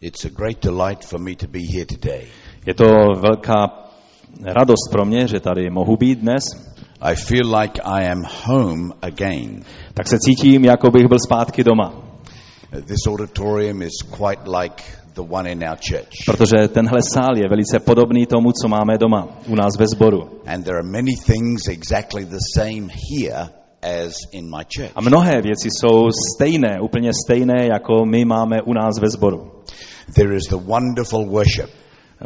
It's a great delight for me to be here today. Je to velká radost pro mě, že tady mohu být dnes. I feel like I am home again. Tak se cítím, jako bych byl zpátky doma. This auditorium is quite like the one in our church. Protože tenhle sál je velice podobný tomu, co máme doma u nás ve sboru. And there are many things exactly the same here as in my church. A mnohé věci jsou stejné, úplně stejné, jako my máme u nás ve sboru. There is the wonderful worship.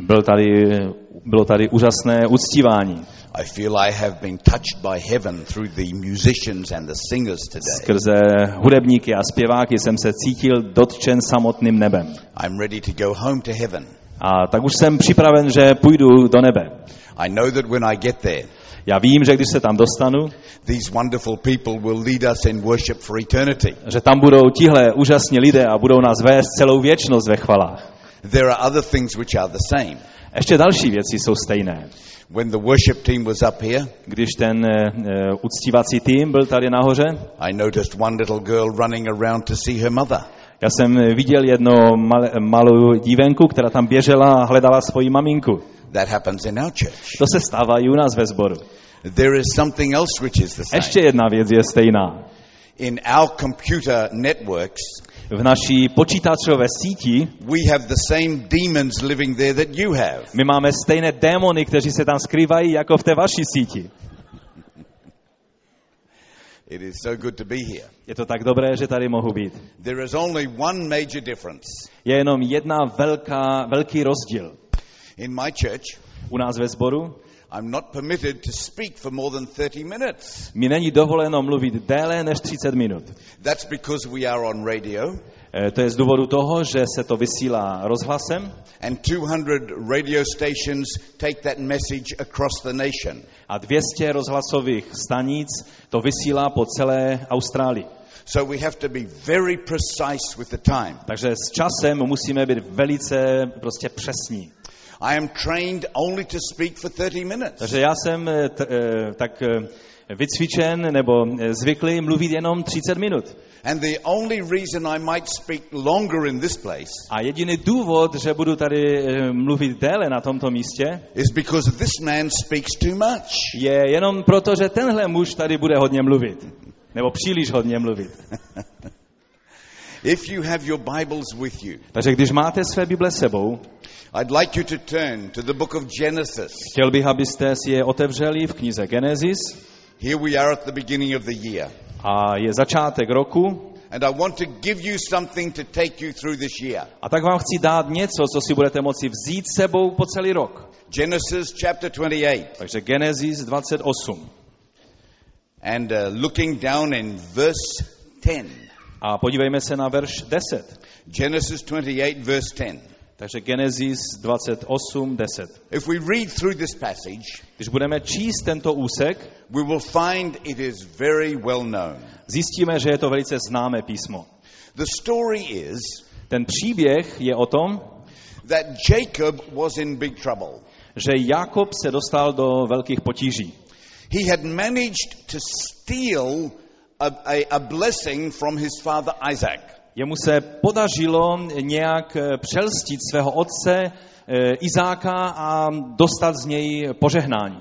Byl tady, bylo tady úžasné uctívání. I feel I have been touched by heaven through the musicians and the singers today. Skrze hudebníky a zpěváky jsem se cítil dotčen samotným nebem. I'm ready to go home to heaven. A tak už jsem připraven, že půjdu do nebe. I know that when I get there, Já vím, že když se tam dostanu, these wonderful people will lead us in worship for eternity. že tam budou tihle úžasní lidé a budou nás vést celou věčnost ve chvalách. There are other things which are the same. Ještě další věci jsou stejné. When the worship team was up here, Když ten eh, uctívací tým byl tady nahoře, I noticed one little girl running around to see her mother. já jsem viděl jednu mal, malou dívenku, která tam běžela a hledala svoji maminku. That happens in our church. To se stává i u nás ve sboru. There is something else which is the Ještě same. jedna věc je stejná. In our computer networks, V naší počítačové síti we have the same demons living there that you have. my máme stejné démony, kteří se tam skrývají jako v té vaší síti. It is so good to be here. Je to tak dobré, že tady mohu být. There is only one major difference. Je jenom jedna velká, velký rozdíl. In my church, U nás ve sboru I'm not permitted to speak for more than 30 minutes. mi není dovoleno mluvit déle než 30 minut. That's because we are on radio, E, To je z důvodu toho, že se to vysílá rozhlasem and 200 radio stations take that message across the nation. a 200 rozhlasových stanic to vysílá po celé Austrálii. So we have to be very precise with the time. Takže s časem musíme být velice prostě přesní. I am trained only to speak for 30 minutes. Takže já jsem e, t, e, tak e, vycvičen nebo zvyklý mluvit jenom 30 minut. And the only reason I might speak longer in this place A jediný důvod, že budu tady mluvit déle na tomto místě, is because this man speaks too much. je jenom proto, že tenhle muž tady bude hodně mluvit. Nebo příliš hodně mluvit. If you have your Bibles with you, Takže když máte své Bible sebou, I'd like you to turn to the book of Genesis. chtěl bych, abyste si je otevřeli v knize Genesis. Here we are at the beginning of the year. A je začátek roku. And I want to give you something to take you through this year. A tak vám chci dát něco, co si budete moci vzít sebou po celý rok. Genesis chapter 28. Takže Genesis 28. And uh, looking down in verse 10. A podívejme se na verš 10. Genesis 28, verse 10. Takže Genesis 28, 10. If we read through this passage, Když budeme číst tento úsek, we will find it is very well known. zjistíme, že je to velice známé písmo. The story is Ten příběh je o tom, that Jacob was in big trouble. že Jakob se dostal do velkých potíží. He had managed to steal a, a, a blessing from his father Isaac. Jemu se podařilo nějak eh, přelstit svého otce eh, Izáka a dostat z něj požehnání.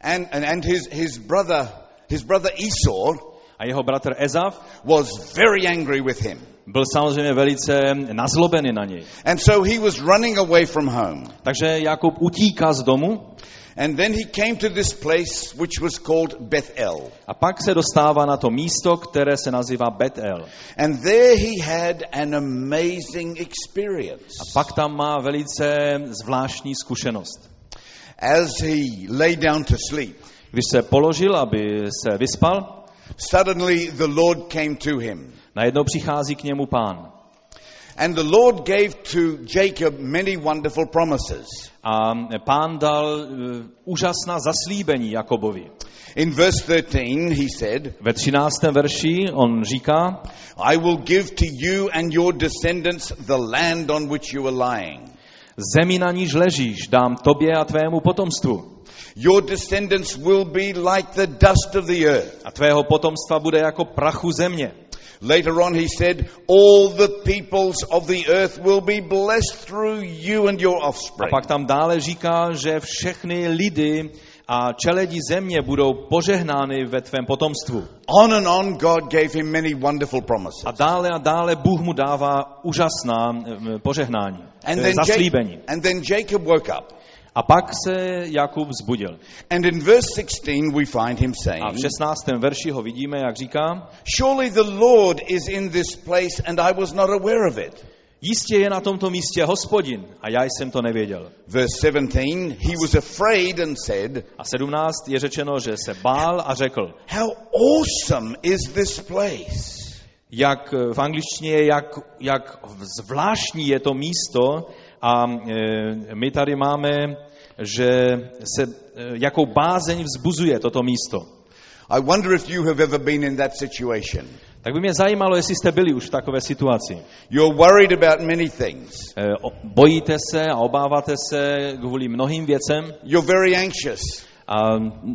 And, and, and his, his, brother, his brother Esau A jeho bratr Ezav was very angry with him. byl samozřejmě velice nazlobený na něj. And so he was running away from home. Takže Jakub utíká z domu And then he came to this place which was called Bethel. a pak se dostává na to místo, které se nazývá Betel. And there he had an amazing experience. A pak tam má velice zvláštní zkušenost. As he lay down to sleep, Když se položil, aby se vyspal, suddenly the Lord came to him. najednou přichází k němu pán. And the Lord gave to Jacob many wonderful promises. A pán dal uh, úžasná zaslíbení Jakobovi. In verse 13, he said, Ve 13. verši on říká, I will give to you and your descendants the land on which you are lying. zemi na níž ležíš, dám tobě a tvému potomstvu. Your descendants will be like the dust of the earth. A tvého potomstva bude jako prachu země. Later on, he said, All the peoples of the earth will be blessed through you and your A offspring. pak tam dále říká, že všechny lidy a čeledi země budou požehnány ve tvém potomstvu. On and on, God gave him many wonderful promises. A dále a dále Bůh mu dává úžasná eh, požehnání, And then, zaslíbení. and then Jacob woke up. A pak se Jakub vzbudil. And in verse 16, we find him A saying, v 16. verši ho vidíme, jak říká, Surely the Lord is in this place, and I was not aware of it. jistě je na tomto místě hospodin a já jsem to nevěděl. Verse 17, he was afraid and said, A 17 je řečeno, že se bál a řekl, How awesome is this place! jak eh, v angličtině jak, jak zvláštní je to místo a e, my tady máme, že se e, jakou bázeň vzbuzuje toto místo. I wonder if you have ever been in that situation. Tak by mě zajímalo, jestli jste byli už v takové situaci. You're worried about many things. E, bojíte se a obáváte se kvůli mnohým věcem You're very anxious. a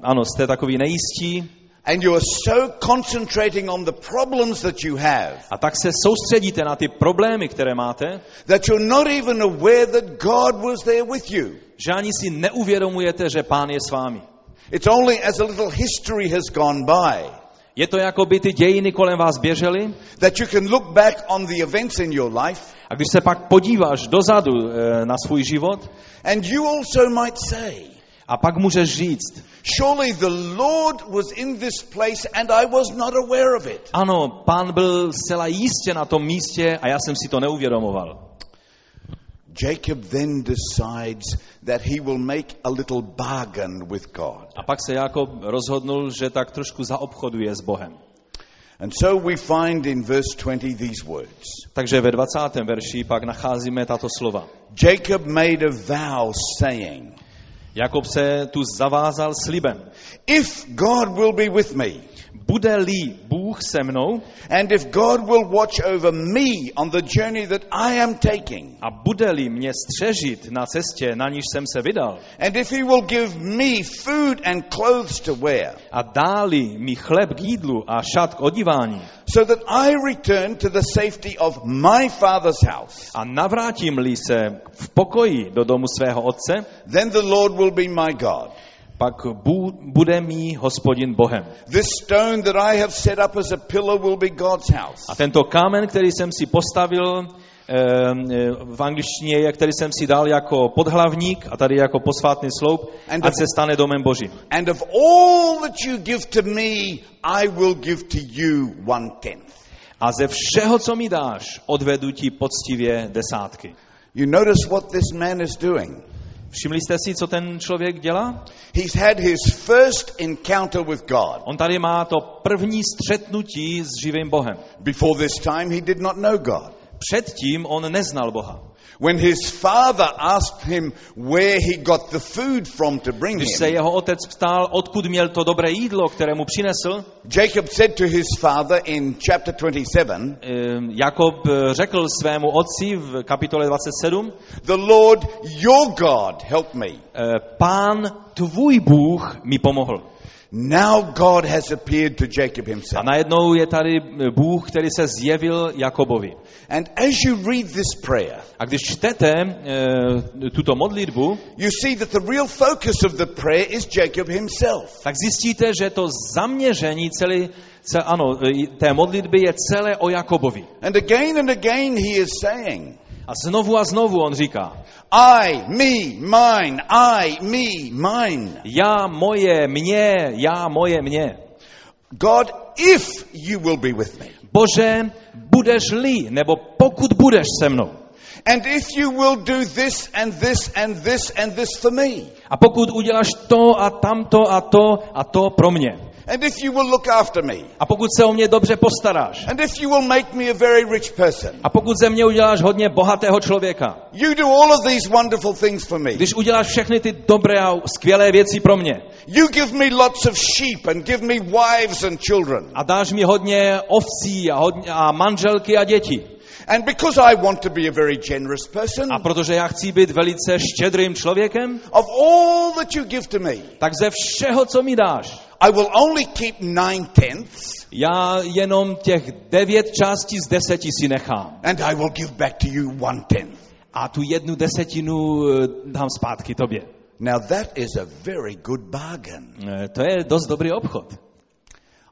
ano, jste takový nejistí And you're so concentrating on the problems that you have a tak se soustředíte na ty problémy, které máte, that you're not even aware that God was there with you. že ani si neuvědomujete, že Pán je s vámi. It's only as a little history has gone by Je to jako by ty dějiny kolem vás běžely that you can look back on the events in your life a když se pak podíváš dozadu eh, na svůj život and you also might say, a pak můžeš říct, Surely the Lord was in this place and I was not aware of it. ano, pán byl zcela jistě na tom místě a já jsem si to neuvědomoval. Jacob then decides that he will make a little bargain with God. A pak se Jakob rozhodnul, že tak trošku zaobchoduje s Bohem. And so we find in verse 20 these words Takže ve 20. verši pak nacházíme tato slova. Jacob made a vow saying, Jakob se tu zavázal slibem. If God will be with me, Bude-li Bůh se mnou and if God will watch over me on the journey that I am taking, a bude-li mě střežit na cestě, na níž jsem se vydal, and if he will give me food and clothes to wear, a dáli mi chleb k jídlu a šat k odívání, so that I return to the safety of my father's house, a navrátím-li se v pokoji do domu svého otce, then the Lord will be my God. Pak bu, bude mý hospodin Bohem. This stone that I have set up as a pillar will be God's house. A tento kámen, který jsem si postavil, eh, v angličtině který jsem si dal jako podhlavník a tady jako posvátný sloup, And ať of- se stane domem Božím. And of all that you give to me, I will give to you one tenth. A ze všeho, co mi dáš, odvedu ti poctivě desátky. You notice what this man is doing. Všimli jste si, co ten člověk dělá? He's had his first encounter with God. On tady má to první střetnutí s živým Bohem. Before this time, he did not know God. Předtím on neznal Boha. When his father asked him where he got the food from to bring Když se him, jeho otec ptal, odkud měl to dobré jídlo, které mu přinesl, Jacob said to his father in chapter 27, eh, Jakob eh, řekl svému otci v kapitole 27, The Lord your God help me. eh, pán tvůj Bůh mi pomohl. Now God has appeared to Jacob A himself. najednou je tady eh, Bůh, který se zjevil Jakobovi. And as you read this prayer, A když čtete eh, tuto modlitbu, you see that the real focus of the prayer is Jacob himself. tak zjistíte, že to zaměření celé, ce, ano, té modlitby je celé o Jakobovi. And again and again he is saying, A znovu a znovu on říká, I, me, mine, I, me, mine. já moje, mě, já moje, mě. God, if you will be with me, Bože, budeš-li, nebo pokud budeš se mnou. and if you will do this and this and this and this for me, A pokud uděláš to a tamto a to a to pro mě. And if you will look after me, A pokud se o mě dobře postaráš. and if you will make me a very rich person, A pokud ze mě uděláš hodně bohatého člověka. you do all of these wonderful things for me. Když uděláš všechny ty dobré a skvělé věci pro mě. You give me lots of sheep and give me wives and children. A dáš mi hodně ovcí a, hodně, a manželky a děti. And because I want to be a very generous person, A protože já chci být velice štědrým člověkem, of all that you give to me, tak ze všeho, co mi dáš, I will only keep nine tenths já jenom těch devět částí z deseti si nechám. and I will give back to you one tenth. A tu jednu desetinu eh, dám zpátky tobě. Now that is a very good bargain. Eh, To je dost dobrý obchod.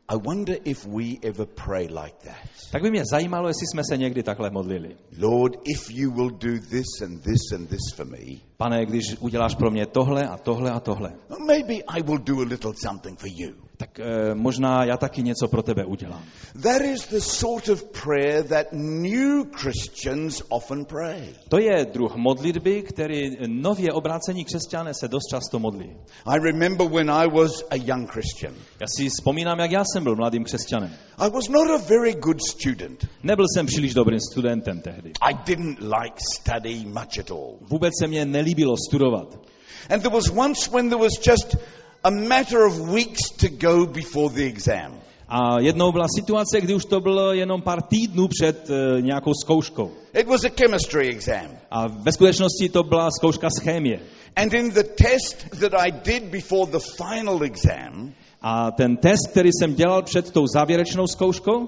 I wonder if we ever pray like that. Tak by mě zajímalo, jestli jsme se někdy takhle modlili. Lord, if you will do this and this and this for me, Pane, když uděláš pro mě tohle a tohle a tohle, maybe I will do a little something for you. Tak eh, možná já taky něco pro tebe udělám. That is the sort of prayer that new Christians often pray. To je druh modlitby, který nově obrácení křesťané se dost často modlí. I remember when I was a young Christian. Já si vzpomínám, jak já jsem byl mladým křesťanem. I was not a very good student. Nebyl jsem příliš dobrým studentem tehdy. I didn't like study much at all. Vůbec se mě nelíbilo studovat. And there was once when there was just a matter of weeks to go before the exam. A jednou byla situace, kdy už to bylo jenom pár týdnů před eh, nějakou zkouškou. It was a chemistry exam. A ve skutečnosti to byla zkouška z chémie. And in the test that I did before the final exam, A ten test, který jsem dělal před tou závěrečnou zkouškou,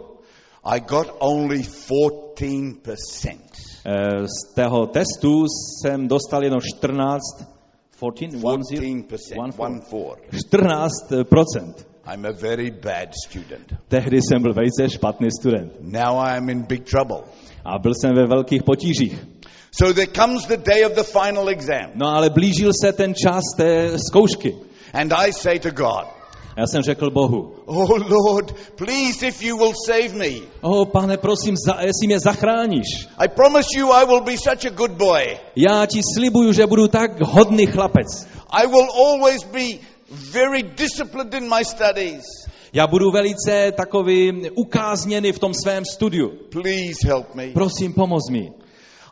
I got only 14%. eh, z tého testu jsem dostal jenom 14, 14, 14%. One four. 14 procent. I'm a very bad student. Tehdy jsem byl velice špatný student. Now I am in big trouble. A byl jsem ve velkých potížích. So there comes the day of the final exam. No ale blížil se ten čas té zkoušky. And I say to God, já jsem řekl Bohu, Oh Lord, please if you will save me. o pane, prosím, za, jestli mě zachráníš. I promise you I will be such a good boy. Já ti slibuju, že budu tak hodný chlapec. I will always be very disciplined in my studies. Já budu velice takový ukázněný v tom svém studiu. Please help me. Prosím, pomoz mi.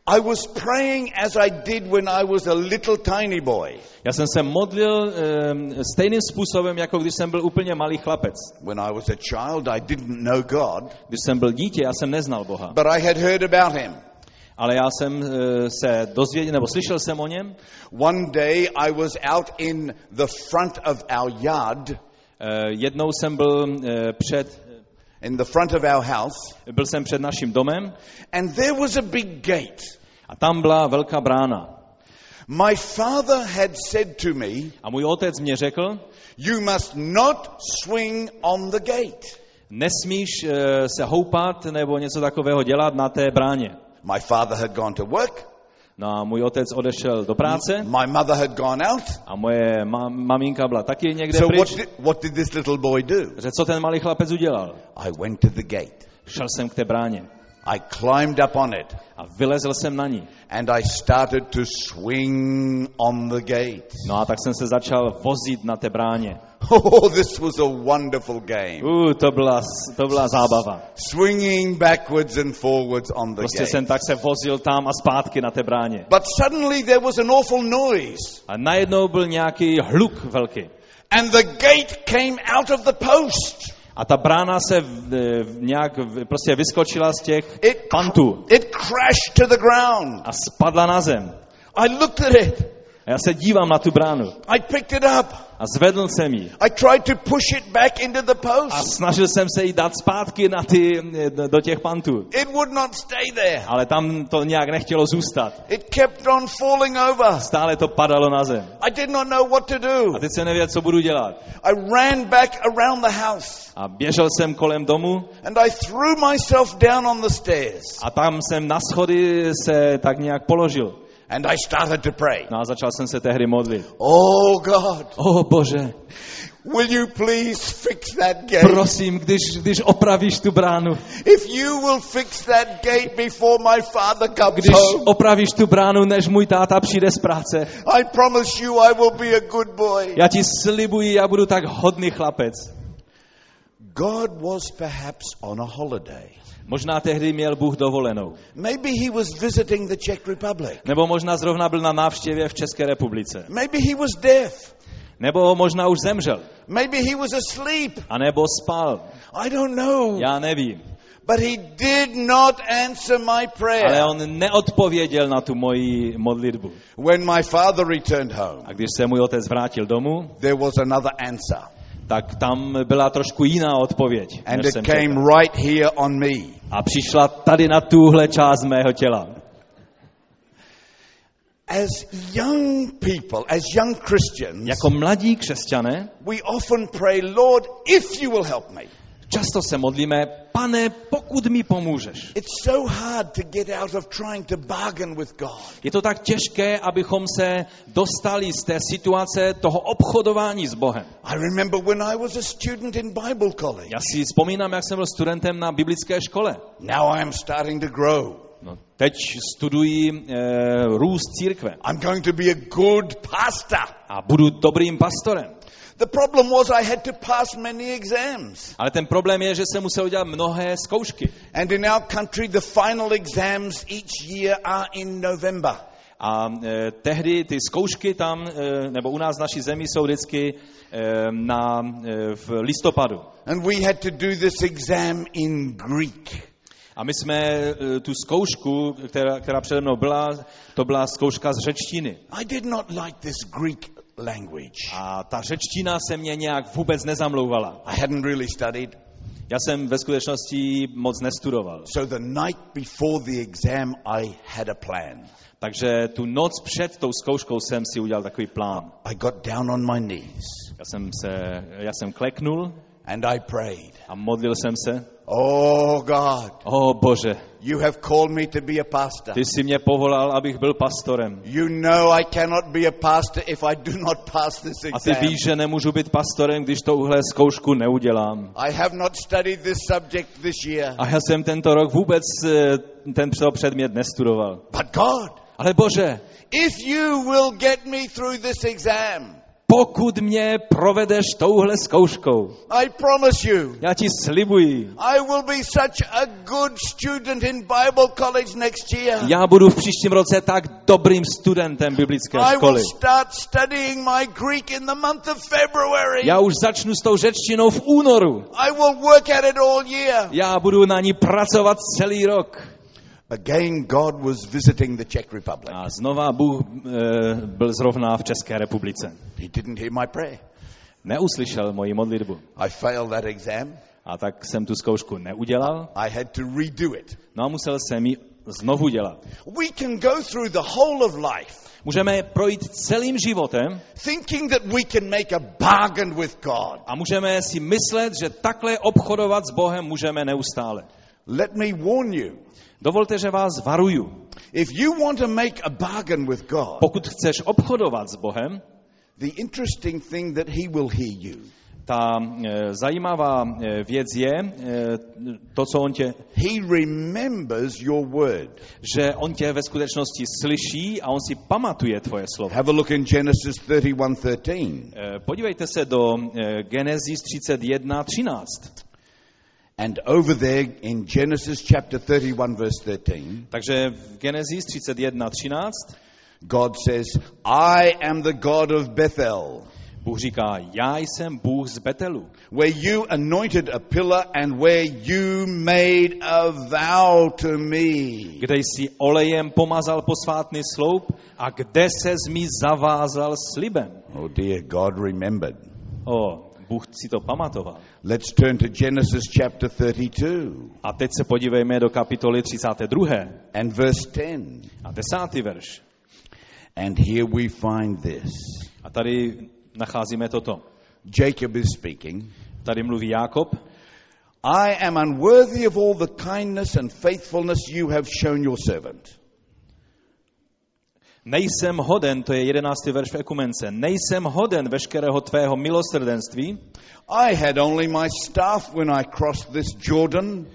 I was praying as I did when I was a little tiny boy. Já jsem se modlil um, stejným způsobem, jako když jsem byl úplně malý chlapec. When I was a child, I didn't know God, Když jsem byl dítě, já jsem neznal Boha. but I had heard about Him. Ale já jsem uh, se dozvěděl, nebo slyšel jsem o něm. One day I was out in the front of our yard, Uh, jednou jsem byl uh, před, in the front of our house, byl jsem před naším domem and there was a big gate. a tam byla velká brána. My father had said to me, A můj otec mě řekl, You must not swing on the gate. nesmíš uh, se houpat nebo něco takového dělat na té bráně. My father had gone to work, No a můj otec odešel do práce my mother had gone out. a moje ma- maminka byla taky někde So what pryč. did, what did this little boy do? Řekl, co ten malý chlapec udělal? I went to the gate. Šel jsem k té bráně I climbed up on it a vylezl jsem na ní. and I started to swing on the gate. No a tak jsem se začal vozit na té bráně. Oh, this was a wonderful game. Uh, to byla, to byla zábava. Swinging backwards and forwards on the Prostě gate. jsem tak se vozil tam a zpátky na té bráně. But suddenly there was an awful noise A najednou byl nějaký hluk velký. and the gate came out of the post. A ta brána se v, v, nějak prostě vyskočila z těch It, pantů it crashed to the ground. a spadla na zem. I looked at it. A já se dívám na tu bránu I picked it up. a zvedl jsem ji. I tried to push it back into the A post. snažil jsem se jí dát zpátky na ty, do těch pantů. It would not stay there. Ale tam to nějak nechtělo zůstat. It kept on falling over. Stále to padalo na zem. I did not know what to do. A teď jsem nevěděl, co budu dělat. I ran back around the house A běžel jsem kolem domu and I threw myself down on the stairs a tam jsem na schody se tak nějak položil. And I started to pray. No a začal jsem se tehdy modlit. Oh God, oh, Bože, will you please fix that gate? prosím, když, když opravíš tu bránu, If you will fix that gate before my father comes když home, opravíš tu bránu, než můj táta přijde z práce, I promise you I will be a good boy. já ti slibuji, já budu tak hodný chlapec. God was perhaps on a holiday. Možná tehdy měl Bůh dovolenou. Maybe he was visiting the Czech Republic. Nebo možná zrovna byl na návštěvě v České republice. Maybe he was deaf. Nebo možná už zemřel. Maybe he was asleep. A nebo spal. I don't know. Já nevím. But he did not answer my Ale prayer. on neodpověděl na tu moji modlitbu. When my father returned home, A když se můj otec vrátil domů, there was another answer. Tak tam byla trošku jiná odpověď, And it came čekal. right here on me. A přišla tady na tuhle část mého těla. As young people, as young Christians, Jako mladí křesťané we often pray, Lord, if you will help me. často se modlíme, pane, pokud mi pomůžeš. Je to tak těžké, abychom se dostali z té situace toho obchodování s Bohem. Já si vzpomínám, jak jsem byl studentem na biblické škole. Now I am starting to grow. No, teď studuji e, růst církve I'm going to be a good pastor. a budu dobrým pastorem. The problem was I had to pass many exams. Ale ten problém je, že jsem musel udělat mnohé zkoušky. And in our country, the final exams each year are in November. A e, tehdy ty zkoušky tam, e, nebo u nás v naší zemi, jsou vždycky e, na, e, v listopadu. And we had to do this exam in Greek. A my jsme e, tu zkoušku, která, která přede mnou byla, to byla zkouška z řečtiny. I did not like this Greek language. A ta řečtina se mě nějak vůbec nezamlouvala. I hadn't really studied. Já jsem ve skutečnosti moc nestudoval. So the night before the exam, I had a plan. Takže tu noc před tou zkouškou jsem si udělal takový plán. I got down on my knees Já jsem, se, já jsem kleknul and I prayed. a modlil jsem se. Oh God, O Bože, you have called me to be a pastor. ty jsi mě povolal, abych byl pastorem. You know I cannot be a pastor if I do not pass this A ty exam. víš, že nemůžu být pastorem, když touhle zkoušku neudělám. I have not studied this subject this year. A já jsem tento rok vůbec eh, ten předmět nestudoval. But God, Ale Bože, if you will get me through this exam, pokud mě provedeš touhle zkouškou, I promise you, já ti slibuji, I will be such a good student in Bible college next year. já budu v příštím roce tak dobrým studentem biblické I školy. will start studying my Greek in the month of February. Já už začnu s tou řečtinou v únoru. I will work at it all year. Já budu na ní pracovat celý rok. Again, God was visiting the Czech Republic. A znova Bůh e, byl zrovna v České republice. He didn't hear my prayer. Neuslyšel moji modlitbu. I failed that exam. A tak jsem tu zkoušku neudělal. I had to redo it. No a musel jsem ji znovu dělat. We can go through the whole of life Můžeme projít celým životem thinking that we can make a bargain with God. a můžeme si myslet, že takhle obchodovat s Bohem můžeme neustále. Let me warn you. Dovolte, že vás varuju. If you want to make a bargain with God, Pokud chceš obchodovat s Bohem, the interesting thing that He will hear you. ta e, zajímavá e, věc je e, to, co on tě, He remembers your word. že on tě ve skutečnosti slyší a on si pamatuje tvoje slovo. Have a look in Genesis 31:13. E, Podívejte se do e, Genesis 31, 13. And over there in Genesis chapter 31 verse 13, Takže v Genesis 31, 13 God says, "I am the God of Bethel, Bůh říká, já jsem Bůh z Betelu, where you anointed a pillar and where you made a vow to me." kde jsi olejem pomazal posvátný sloup a kde se mi zavázal slibem. Oh dear, God remembered. O, Bůh si to pamatoval. Let's turn to Genesis chapter 32 A teď se podívejme do kapitoly 32. and verse 10. a 10. verš. And here we find this. A tady nacházíme toto. Jacob is speaking. Tady mluví Jákob. I am unworthy of all the kindness and faithfulness you have shown your servant. Nejsem hoden, to je 11. verš v Ekumence, nejsem hoden veškerého tvého milosrdenství. I had only my staff when I crossed this Jordan,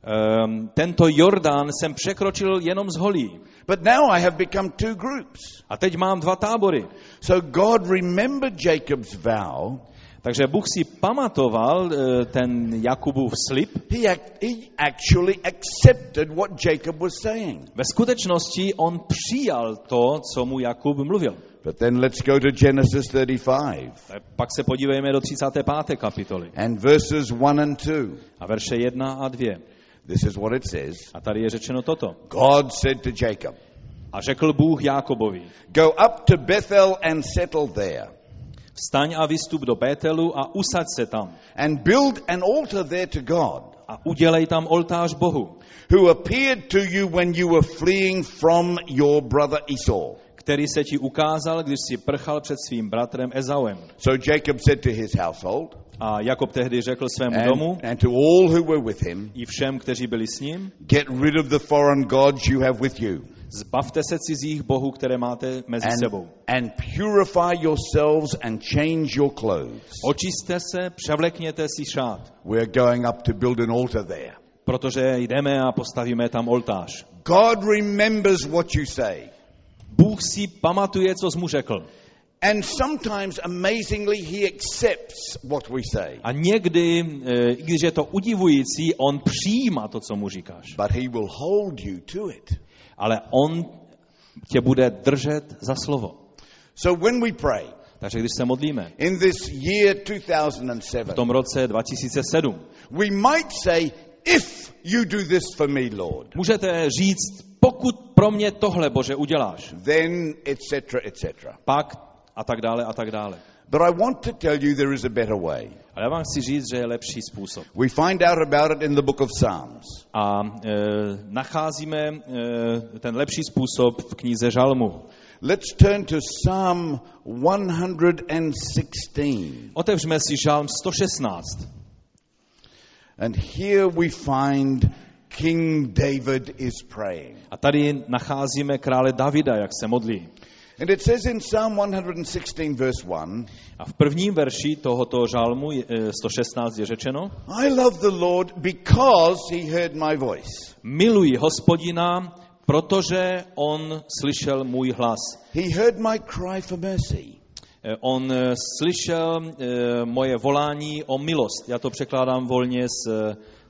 Um, tento Jordán jsem překročil jenom z holí. but now I have become two groups. A teď mám dva tábory. So God remembered Jacob's vow. Takže Bůh si pamatoval eh, ten Jakubův slib. He, act, he actually accepted what Jacob was saying. Ve skutečnosti on přijal to, co mu Jakub mluvil. But then let's go to Genesis 35 Tak Pak se podívejme do 35. kapitoly and verses 1 and 2. a verše 1 a 2. This is what it says. A tady je řečeno toto. God said to Jacob, A řekl Bůh Jákobovi, Go up to Bethel and settle there, vstaň a vystup do Bételu a usaď se tam. and build an altar there to God, A udělej tam oltář Bohu, who appeared to you when you were fleeing from your brother Esau. který se ti ukázal, když si prchal před svým bratrem Ezauem. So Jacob said to his household A Jakob tehdy řekl svému domu and, and to all who were with him, i všem, kteří byli s ním, Get rid of the foreign gods you have with you, zbavte se cizích bohů, které máte mezi and, sebou. and purify yourselves and change your clothes. Očisťte se, převlekněte si šát, We're going up to build an altar there. protože jdeme a postavíme tam oltář. God remembers what you say. Bůh si pamatuje, co jsi mu řekl. And sometimes, amazingly, He accepts what we say. A někdy, eh, i když je to udivující, on přijímá to, co mu říkáš. But He will hold you to it. Ale on tě bude držet za slovo. So when we pray Takže když se modlíme in this year 2007, v tom roce 2007, we might say, If you do this for me, Lord, můžete říct, pokud pro mě tohle, Bože, uděláš, then etc., etc. pak a tak dále a tak dále. But I want to tell you there is a better way. Ale já vám chci říct, že je lepší způsob. We find out about it in the book of Psalms. A e, nacházíme e, ten lepší způsob v knize Žalmu. Let's turn to Psalm 116. Otevřme si Žalm 116. And here we find King David is praying. A tady nacházíme krále Davida, jak se modlí. And it says in Psalm 116, verse 1 A v prvním verši tohoto žalmu je- e, 116 je řečeno, I love the Lord because he heard my voice. miluji hospodina, protože on slyšel můj hlas. He heard my cry for mercy. E, On e, slyšel e, moje volání o milost. Já to překládám volně z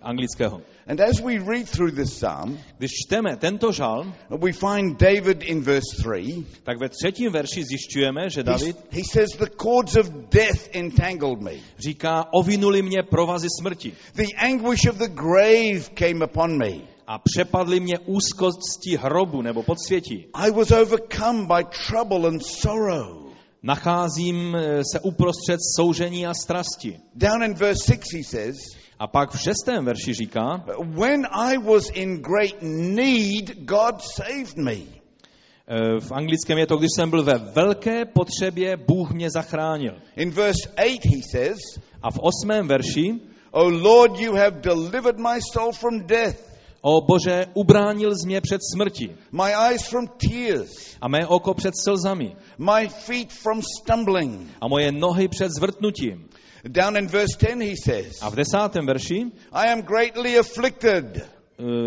anglického. And as we read through this psalm, Když čteme tento žalm, we find David in verse 3. tak ve třetím verši zjišťujeme, že He, David he says, The cords of death entangled me. říká, ovinuli mě provazy smrti The anguish of the grave came upon me. a přepadly mě úzkosti hrobu nebo podsvětí. I was overcome by trouble and sorrow. Nacházím e, se uprostřed soužení a strasti. Down in verse 6, he says, A pak v šestém verši říká, When I was in great need, God saved me. e, v anglickém je to, když jsem byl ve velké potřebě, Bůh mě zachránil. In verse 8, he says, A v osmém verši, O Lord, you have delivered my soul from death, o Bože, ubránil jsi mě před smrti my eyes from tears, a mé oko před slzami my feet from stumbling. a moje nohy před zvrtnutím. Down in verse 10, he says, A v desátém verši, I am greatly afflicted. e,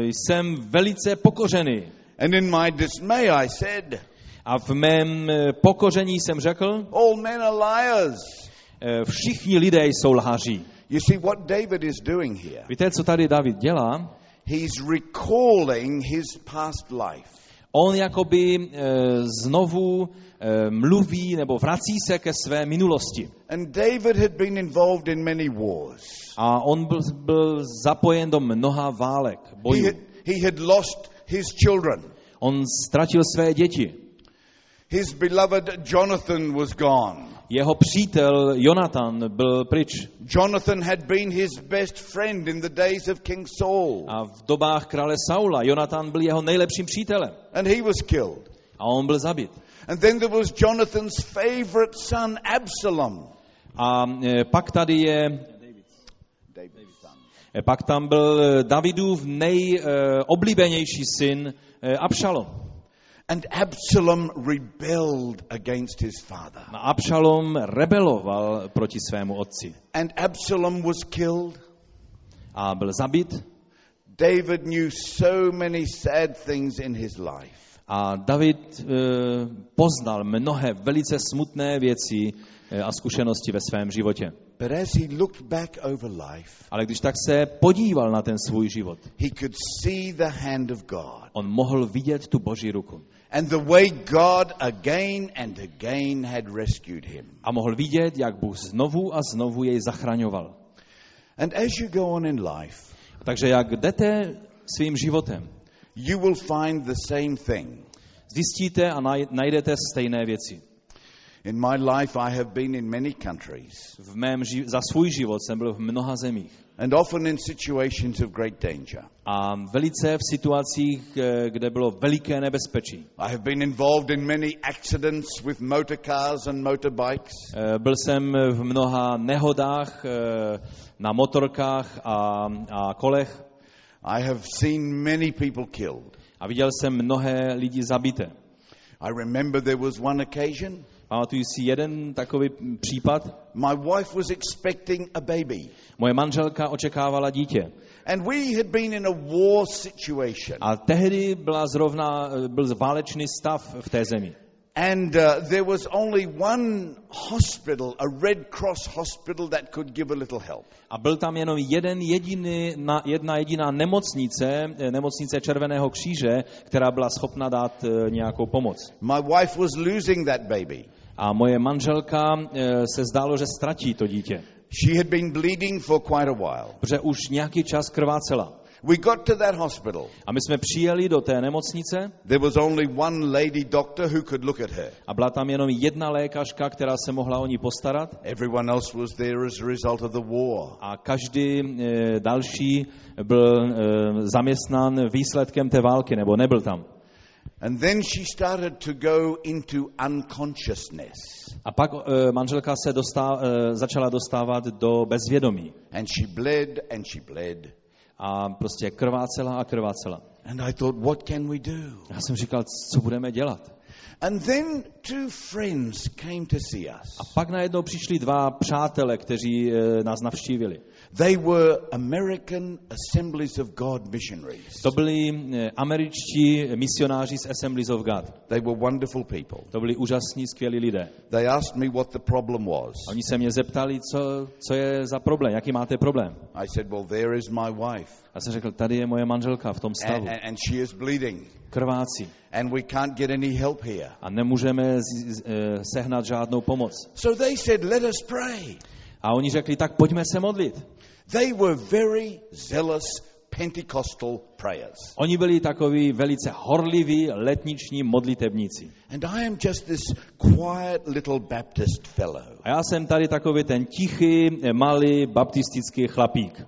jsem velice pokořený. And in my dismay, I said, A v mém e, pokoření jsem řekl, All men are liars. e, všichni lidé jsou lhaří. You see, what David is doing here, Víte, co tady David dělá? He's recalling his past life. On jakoby e, znovu e, mluví nebo vrací se ke své minulosti. And David had been involved in many wars. A on byl, byl zapojen do mnoha válek, He bojů. had, he had lost his children. On ztratil své děti. His beloved Jonathan was gone. Jeho přítel Jonatan byl pryč. Jonathan had been his best friend in the days of King Saul. A v dobách krále Saula Jonatan byl jeho nejlepším přítelem. And he was killed. A on byl zabit. And then there was Jonathan's favorite son, Absalom. A e, pak tady je, e, pak tam byl e, Davidův nejoblíbenější syn Abšalom. And Absalom rebelled against his father. A Abšalom rebeloval proti svému otci. And Absalom was killed. A byl zabit. David knew so many sad things in his life. A David e, poznal mnohé velice smutné věci a zkušenosti ve svém životě. But as he looked back over life, Ale když tak se podíval na ten svůj život, he could see the hand of God on mohl vidět tu boží ruku. and the way God again and again had rescued him. A mohl vidět, jak Bůh znovu a znovu jej zachraňoval. And as you go on in life, A Takže jak jdete svým životem, you will find the same thing. zjistíte a naj- najdete stejné věci. In my life, I have been in many countries, V mém ži- za svůj život jsem byl v mnoha zemích. and often in situations of great danger. A velice v situacích, eh, kde bylo veliké nebezpečí. I have been involved in many accidents with motor cars and motorbikes. Eh, Byl jsem v mnoha nehodách eh, na motorkách a, a kolech I have seen many people killed. a viděl jsem mnohé lidi zabité. I remember there was one occasion Pamatuju si jeden takový případ. my wife was expecting a baby, Moje manželka očekávala dítě. and we had been in a war situation. A tehdy byla zrovna, byl válečný stav v té zemi. And uh, there was only one hospital, a Red Cross hospital, that could give a little help. A byl tam jenom jeden jediný, na, jedna jediná nemocnice, eh, nemocnice Červeného kříže, která byla schopna dát eh, nějakou pomoc. My wife was losing that baby. A moje manželka eh, se zdálo, že ztratí to dítě, She had been bleeding for quite a while. protože už nějaký čas krvácela. We got to that hospital. A my jsme přijeli do té nemocnice There was only one lady doctor who could look at her. a byla tam jenom jedna lékařka, která se mohla o ní postarat Everyone else was there as a result of the war. a každý eh, další byl eh, zaměstnán výsledkem té války, nebo nebyl tam. And then she started to go into unconsciousness. A pak eh, manželka se dostá, eh, začala dostávat do bezvědomí And she bled and she bled. a prostě krvácela a krvácela. And I thought, what can we do? Já jsem říkal, co budeme dělat? And then two friends came to see us. A pak najednou přišli dva přátelé, kteří eh, nás navštívili. They were American Assemblies of God missionaries. To byli eh, američtí misionáři z Assemblies of God. They were wonderful people. To byli úžasní, skvělí lidé. They asked me what the problem was. Oni se mě zeptali, co, co je za problém, jaký máte problém. I said, well, there is my wife. A jsem řekl, tady je moje manželka v tom stavu, And, and, she is bleeding. krvácí And we can't get any help here. a nemůžeme z, z, eh, sehnat žádnou pomoc. So they said, let us pray. A oni řekli, tak pojďme se modlit. They were very zealous Pentecostal prayers. Oni byli takoví velice horliví letniční modlitebníci. And I am just this quiet little Baptist fellow. A já jsem tady takový ten tichý, eh, malý baptistický chlapík.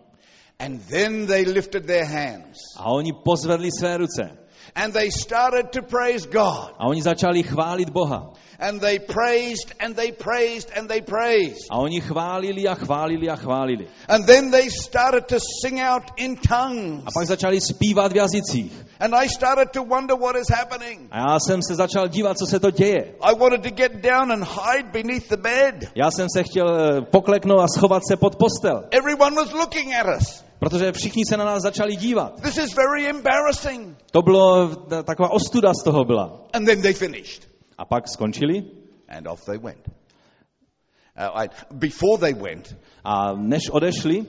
And then they lifted their hands A oni pozvedli své ruce. And they started to praise God. A oni začali chválit Boha. And they praised and they praised and they praised. A oni chválili a chválili a chválili. And then they started to sing out in tongues. A pak začali zpívat v jazycích. And I started to wonder what is happening. A já jsem se začal dívat, co se to děje. I wanted to get down and hide beneath the bed. Já jsem se chtěl eh, pokleknout a schovat se pod postel, Everyone was looking at us. Protože všichni se na nás začali dívat. This is very embarrassing. To bylo, ta- taková ostuda z toho byla. And then they finished. A pak skončili And off they went. Uh, I, before they went, a než odešli,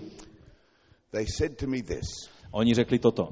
they said to me this oni řekli toto.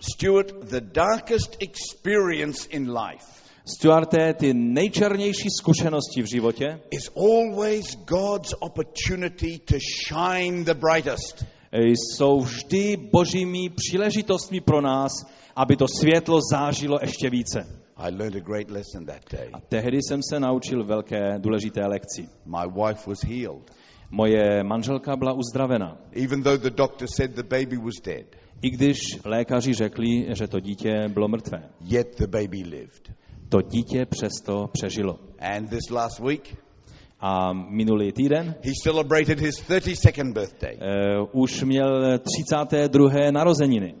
Stuart, the darkest experience in life Stuarté, ty nejčernější zkušenosti v životě is always God's opportunity to shine the brightest. Eh, jsou vždy božími příležitostmi pro nás, aby to světlo zářilo ještě více. I learned a great lesson that day. A tehdy jsem se naučil velké důležité lekci. My wife was healed, Moje manželka byla uzdravena. even though the doctor said the baby was dead. I když lékaři řekli, že to dítě bylo mrtvé. Yet the baby lived. To dítě přesto přežilo. And this last week, A minulý týden he celebrated his 32nd birthday. uh, už měl 32. narozeniny.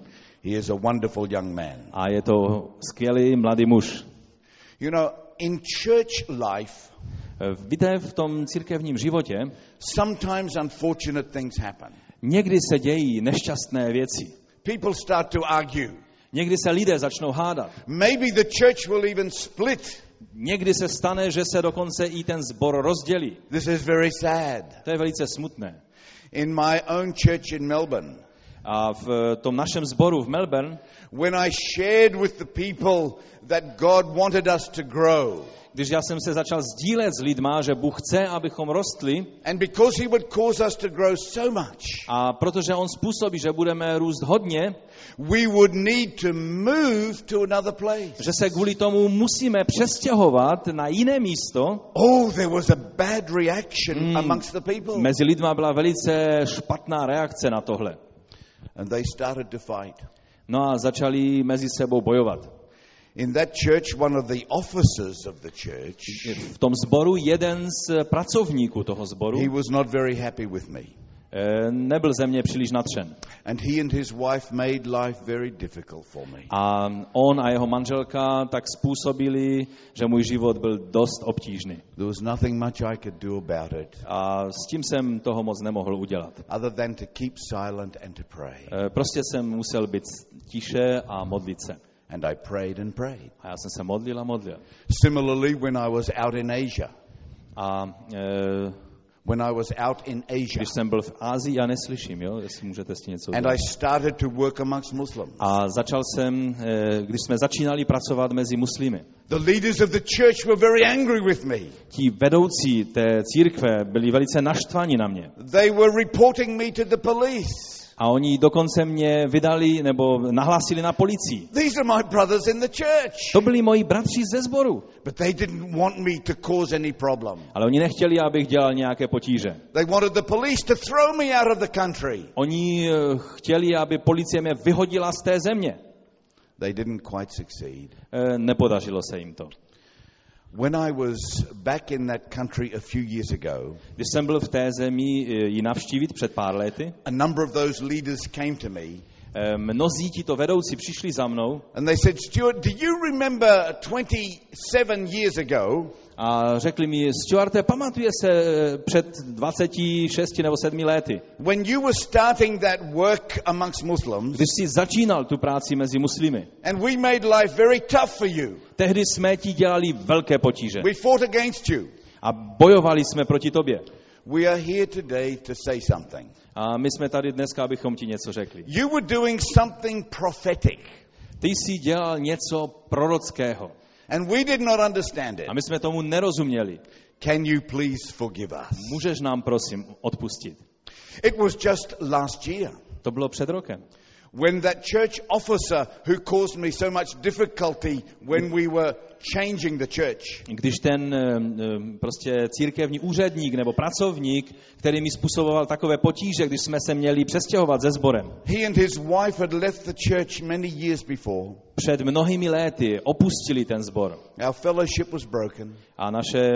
He is a wonderful young man. A je to skvělý mladý muž. You know, in church life, Eh, Víte, v tom církevním životě sometimes unfortunate things happen. někdy se dějí nešťastné věci. People start to argue. Někdy se lidé začnou hádat. Maybe the church will even split. Někdy se stane, že se dokonce i ten zbor rozdělí. This is very sad. To je velice smutné. In my own church in Melbourne, A v tom našem sboru v Melbourne, when I shared with the people that God wanted us to grow, když já jsem se začal sdílet s lidma, že Bůh chce, abychom rostli, and because He would cause us to grow so much, a protože On způsobí, že budeme růst hodně, we would need to move to another place. že se kvůli tomu musíme přestěhovat na jiné místo, Oh, there was a bad reaction amongst the people. mezi lidma byla velice špatná reakce na tohle. And they started to fight. No a začali mezi sebou bojovat. In that church, one of the officers of the church, V tom sboru jeden z pracovníků toho sboru he was not very happy with me. Eh, nebyl ze mě příliš natřen. And he and his wife made life very difficult for me. A on a jeho manželka tak způsobili, že můj život byl dost obtížný. There was nothing much I could do about it A s tím jsem toho moc nemohl udělat. other than to keep silent and to pray. Eh, Prostě jsem musel být tiše a modlit se. And I prayed and prayed. A já jsem se modlil a modlil. Similarly, when I was out in Asia, A e, when I was out in Asia, když jsem byl v Ázii, já neslyším, jo, jestli můžete s tím něco and. I started to work amongst Muslims, A začal jsem, e, když jsme začínali pracovat mezi muslimy. the leaders of the church were very angry with me. Ti vedoucí té církve byli velice naštvaní na mě. They were reporting me to the police. A oni dokonce mě vydali nebo nahlásili na policii. These are my brothers in the church. To byli moji bratři ze sboru. But they didn't want me to cause any problem. Ale oni nechtěli, abych dělal nějaké potíže. They wanted the police to throw me out of the country. Oni eh, chtěli, aby policie mě vyhodila z té země. They didn't quite succeed. Eh, Nepodařilo se jim to. When I was back in that country a few years ago, Když jsem byl v té zemi eh, ji navštívit před pár lety, a number of those leaders came to me eh, mnozí tito vedoucí přišli za mnou and they said, Stuart, do you remember 27 years ago a řekli mi, Stuarte, pamatuje se eh, před 26 nebo 7 lety, when you were starting that work amongst Muslims když jsi začínal tu práci mezi muslimy. and we made life very tough for you? Tehdy jsme ti dělali velké potíže We fought against you. a bojovali jsme proti tobě. We are here today to say something. A my jsme tady dneska, abychom ti něco řekli. You were doing something prophetic Ty jsi dělal něco prorockého and we did not understand it. a my jsme tomu nerozuměli. Can you please forgive us? Můžeš nám prosím odpustit. It was just last year To bylo před rokem. When that church officer who caused me so much difficulty when we were changing the church, Když ten prostě církevní úředník nebo pracovník, který mi způsoboval takové potíže, když jsme se měli přestěhovat ze sborem, he and his wife had left the church many years before. před mnohými léty opustili ten sbor Our fellowship was broken. a naše,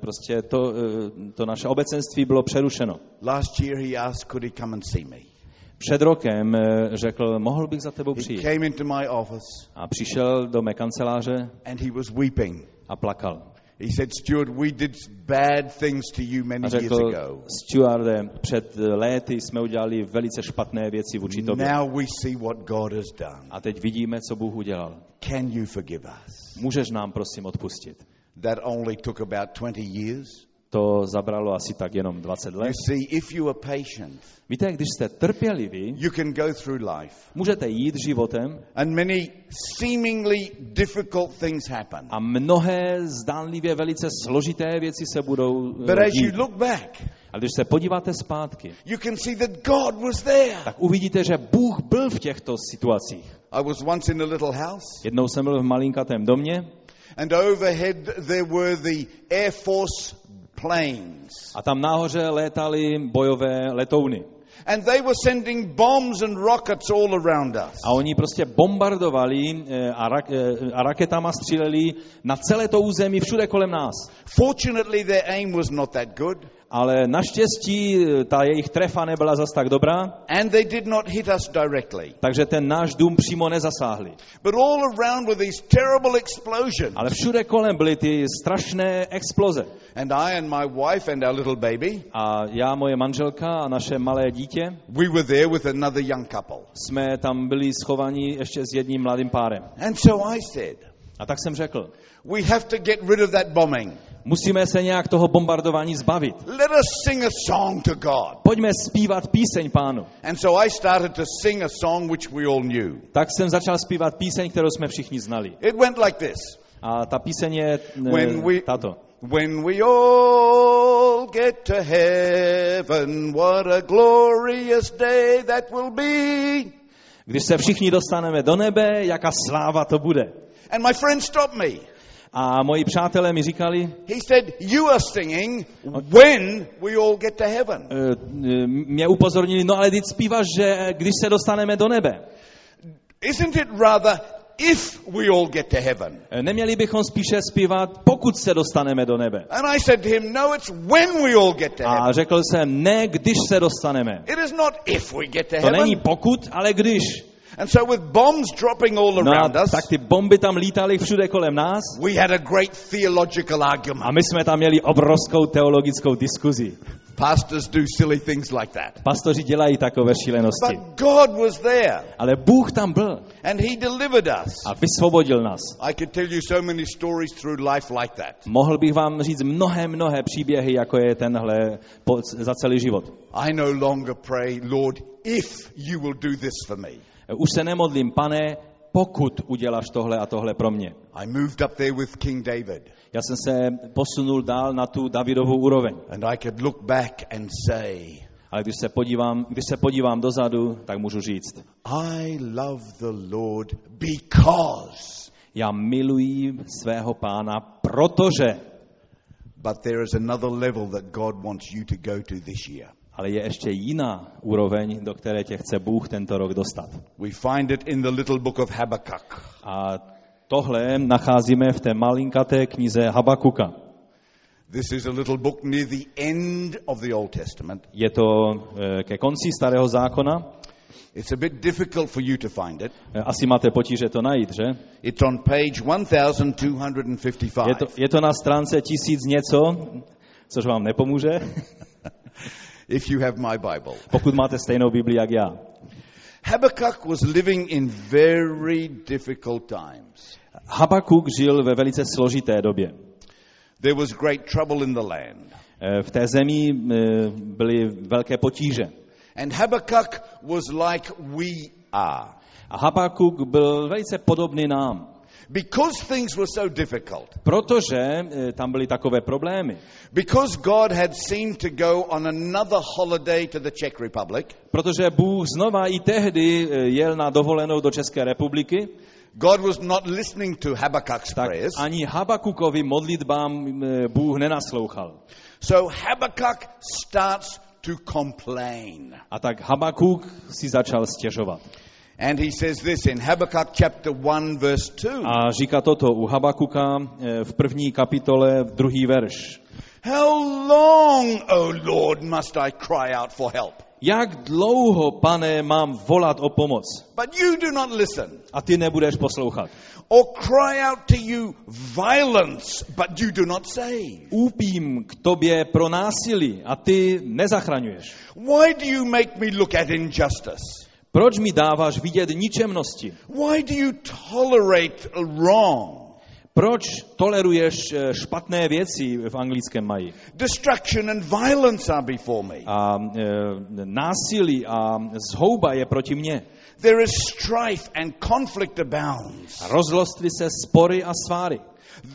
prostě to, eh, to naše obecenství bylo přerušeno. Last year he asked, could he come and see me? Před rokem eh, řekl, mohl bych za tebou He přijít. came into my office A přišel do mé kanceláře and he was weeping. a plakal. He said, Stuart, we did bad things to you many A years řekl, ago. Stuarde, před léty jsme udělali velice špatné věci vůči tobě. Now we see what God has done. A teď vidíme, co Bůh udělal. Can you forgive us? Můžeš nám prosím odpustit. That only took about 20 years. To zabralo asi tak jenom 20 You let. see, if you are patient, Víte, když jste trpěliví, you can go through life. můžete jít životem And many seemingly difficult things happen. a mnohé zdánlivě velice složité věci se budou eh, But as you look back, A když se podíváte zpátky, you can see that God was there. tak uvidíte, že Bůh byl v těchto situacích. I was once in a little house, Jednou jsem byl v malinkatém domě and overhead there were the Air Force planes. a tam nahoře létaly bojové letouny. And they were sending bombs and rockets all around us. A oni prostě bombardovali eh, a, rak, eh, a raketama stříleli na celé to území všude kolem nás. Fortunately, their aim was not that good, Ale naštěstí eh, ta jejich trefa nebyla zas tak dobrá, and they did not hit us directly. takže ten náš dům přímo nezasáhli. But all around were these terrible explosions. Ale všude kolem byly ty strašné exploze. And I and my wife and our little baby, A já, moje manželka a naše malé dítě we were there with another young couple. jsme tam byli schovaní ještě s jedním mladým párem. And so I said, A tak jsem řekl, we have to get rid of that bombing. Musíme se nějak toho bombardování zbavit. Let us sing a song to God. Pojďme zpívat píseň pánu. And so I started to sing a song which we all knew. Tak jsem začal zpívat píseň, kterou jsme všichni znali. It went like this. A ta píseň je When we- tato. When we all get to heaven, what a glorious day that will be. Když se všichni dostaneme do nebe, jaká sláva to bude. And my friend stopped me. A moji přátelé mi říkali, He said, You are singing when we all get to heaven. e, e, mě upozornili, no ale teď zpíváš, že když se dostaneme do nebe. Isn't it rather if we all get to heaven? Neměli bychom spíše zpívat, pokud se dostaneme do nebe. And I said to him, No, it's when we all get to A heaven. řekl jsem, ne, když se dostaneme. It is not if we get to To není heaven. pokud, ale když. And so with bombs dropping all No a around us, tak ty bomby tam lítaly všude kolem nás we had a great theological a argument. my jsme tam měli obrovskou teologickou diskuzi. Pastors do silly things like that. Pastoři dělají takové šílenosti. But God was there Ale Bůh tam byl and He delivered us. a vysvobodil nás. I could tell you so many stories through life like that. Mohl bych vám říct mnohé, mnohé příběhy, jako je tenhle po, za celý život. I no longer pray, Lord, if you will do this for me. Už se nemodlím, pane, pokud uděláš tohle a tohle pro mě. I moved up there with King David Já jsem se posunul dál na tu Davidovou úroveň. and I could look back and say, Ale když se podívám, když se podívám dozadu, tak můžu říct, I love the Lord because. já miluji svého pána, protože, But there is another level that God wants you to go to this year. Ale je ještě jiná úroveň, do které tě chce Bůh tento rok dostat. We find it in the little book of Habakkuk. A tohle nacházíme v té malinkaté knize Habakuka. This is a little book near the end of the Old Testament. Je to eh, ke konci starého zákona. It's a bit difficult for you to find it. Eh, Asi máte potíže to najít, že? It's on page 1255. Je to, je to na stránce tisíc něco, což vám nepomůže, if you have my Bible. pokud máte stejnou Bibli jak já. Habakkuk was living in very difficult times. Habakuk žil ve velice složité době. There was great trouble in the land. Eh, V té zemi eh, byly velké potíže. And Habakkuk was like we are. A Habakuk byl velice podobný nám, Because things were so difficult, protože eh, tam byly takové problémy. because God had seemed to go on another holiday to the Czech Republic, Protože Bůh znova i tehdy eh, jel na dovolenou do České republiky, God was not listening to Habakkuk's tak prayers. ani Habakukovi modlitbám eh, Bůh nenaslouchal. So Habakkuk starts to complain. A tak Habakuk si začal stěžovat. And he says this in Habakkuk chapter 1 verse 2. A říká toto u Habakuka eh, v první kapitole, v druhý verš. How long, O Lord, must I cry out for help? Jak dlouho, pane, mám volat o pomoc? But you do not listen. A ty nebudeš poslouchat. Or cry out to you violence, but you do not save. Úpím k tobě pro násilí a ty nezachraňuješ. Why do you make me look at injustice? Proč mi dáváš vidět ničemnosti? Why do you tolerate wrong? Proč toleruješ eh, špatné věci v anglickém mají? Destruction and violence are before me. A e, násilí a zhouba je proti mně. There is strife and conflict abounds. A rozlostly se spory a sváry.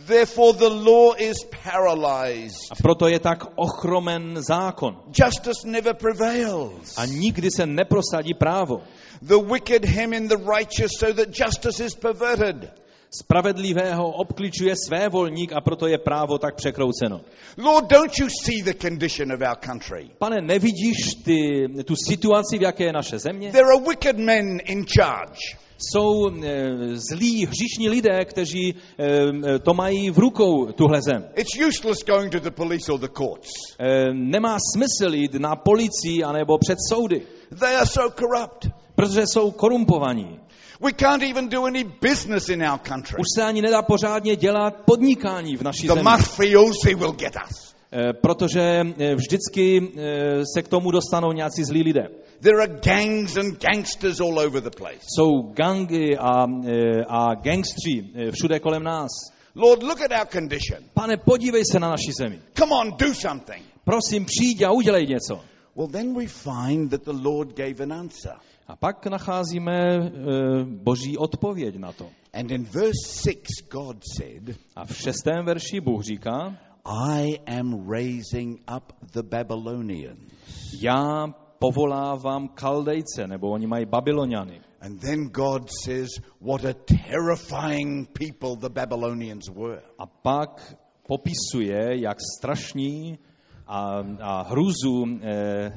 Therefore the law is paralyzed. A proto je tak ochromen zákon. Justice never prevails. A nikdy se neprosadí právo. The wicked hem in the righteous so that justice is perverted. Spravedlivého obkličuje své volník a proto je právo tak překrouceno. Lord, don't you see the condition of our country? Pane, nevidíš ty, tu situaci, v jaké je naše země? There are wicked men in charge. Jsou e, zlí, hříšní lidé, kteří e, to mají v rukou, tuhle zem. It's useless going to the police or the courts. E, nemá smysl jít na policii anebo před soudy, They are so corrupt. protože jsou korumpovaní. We can't even do any business in our country. Už se ani nedá pořádně dělat podnikání v naší The zemi, mafiosi will get us. E, protože e, vždycky e, se k tomu dostanou nějací zlí lidé. There are gangs and gangsters all over the place. Jsou gangy a, a gangstři všude kolem nás. Lord, look at our condition. Pane, podívej se na naši zemi. Come on, do something. Prosím, přijď a udělej něco. Well, then we find that the Lord gave an answer. A pak nacházíme e, boží odpověď na to. And in verse 6, God said, A v šestém verši Bůh říká, I am raising up the Babylonians. já povolávám Kaldejce, nebo oni mají Babyloniany. And then God says, what a terrifying people the Babylonians were. A pak popisuje, jak strašní a, a hruzu e, e,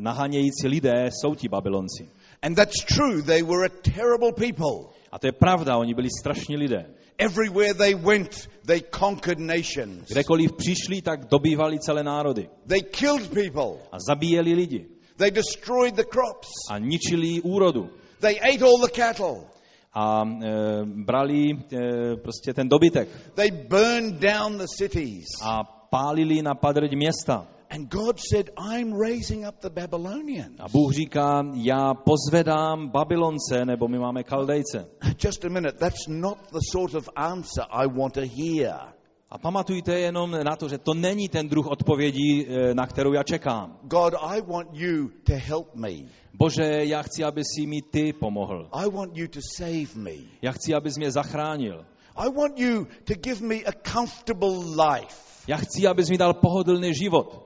nahánějící lidé jsou ti Babylonci. And that's true, they were a terrible people. A to je pravda, oni byli strašní lidé. Everywhere they went, they conquered nations. Kdekoliv přišli, tak dobývali celé národy. They killed people. A zabíjeli lidi. They destroyed the crops. A ničili úrodu. They ate all the cattle. A e, brali e, prostě ten dobytek. They burned down the cities. A pálili na padrť města. And God said, I'm raising up the Babylonians. A Bůh říká, já pozvedám Babylonce, nebo my máme Kaldejce. Just a minute, that's not the sort of answer I want to hear. A pamatujte jenom na to, že to není ten druh odpovědí, e, na kterou já čekám. God, I want you to help me. Bože, já chci, aby si mi ty pomohl. I want you to save me. Já chci, abys mě zachránil. I want you to give me a comfortable life. Já chci, abys mi dal pohodlný život.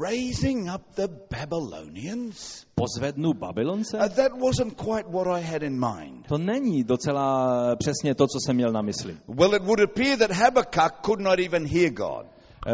Raising up the Babylonians? Pozvednu Babylonce? Uh, that wasn't quite what I had in mind. To není docela přesně to, co jsem měl na mysli. Well, it would appear that Habakkuk could not even hear God. Eh,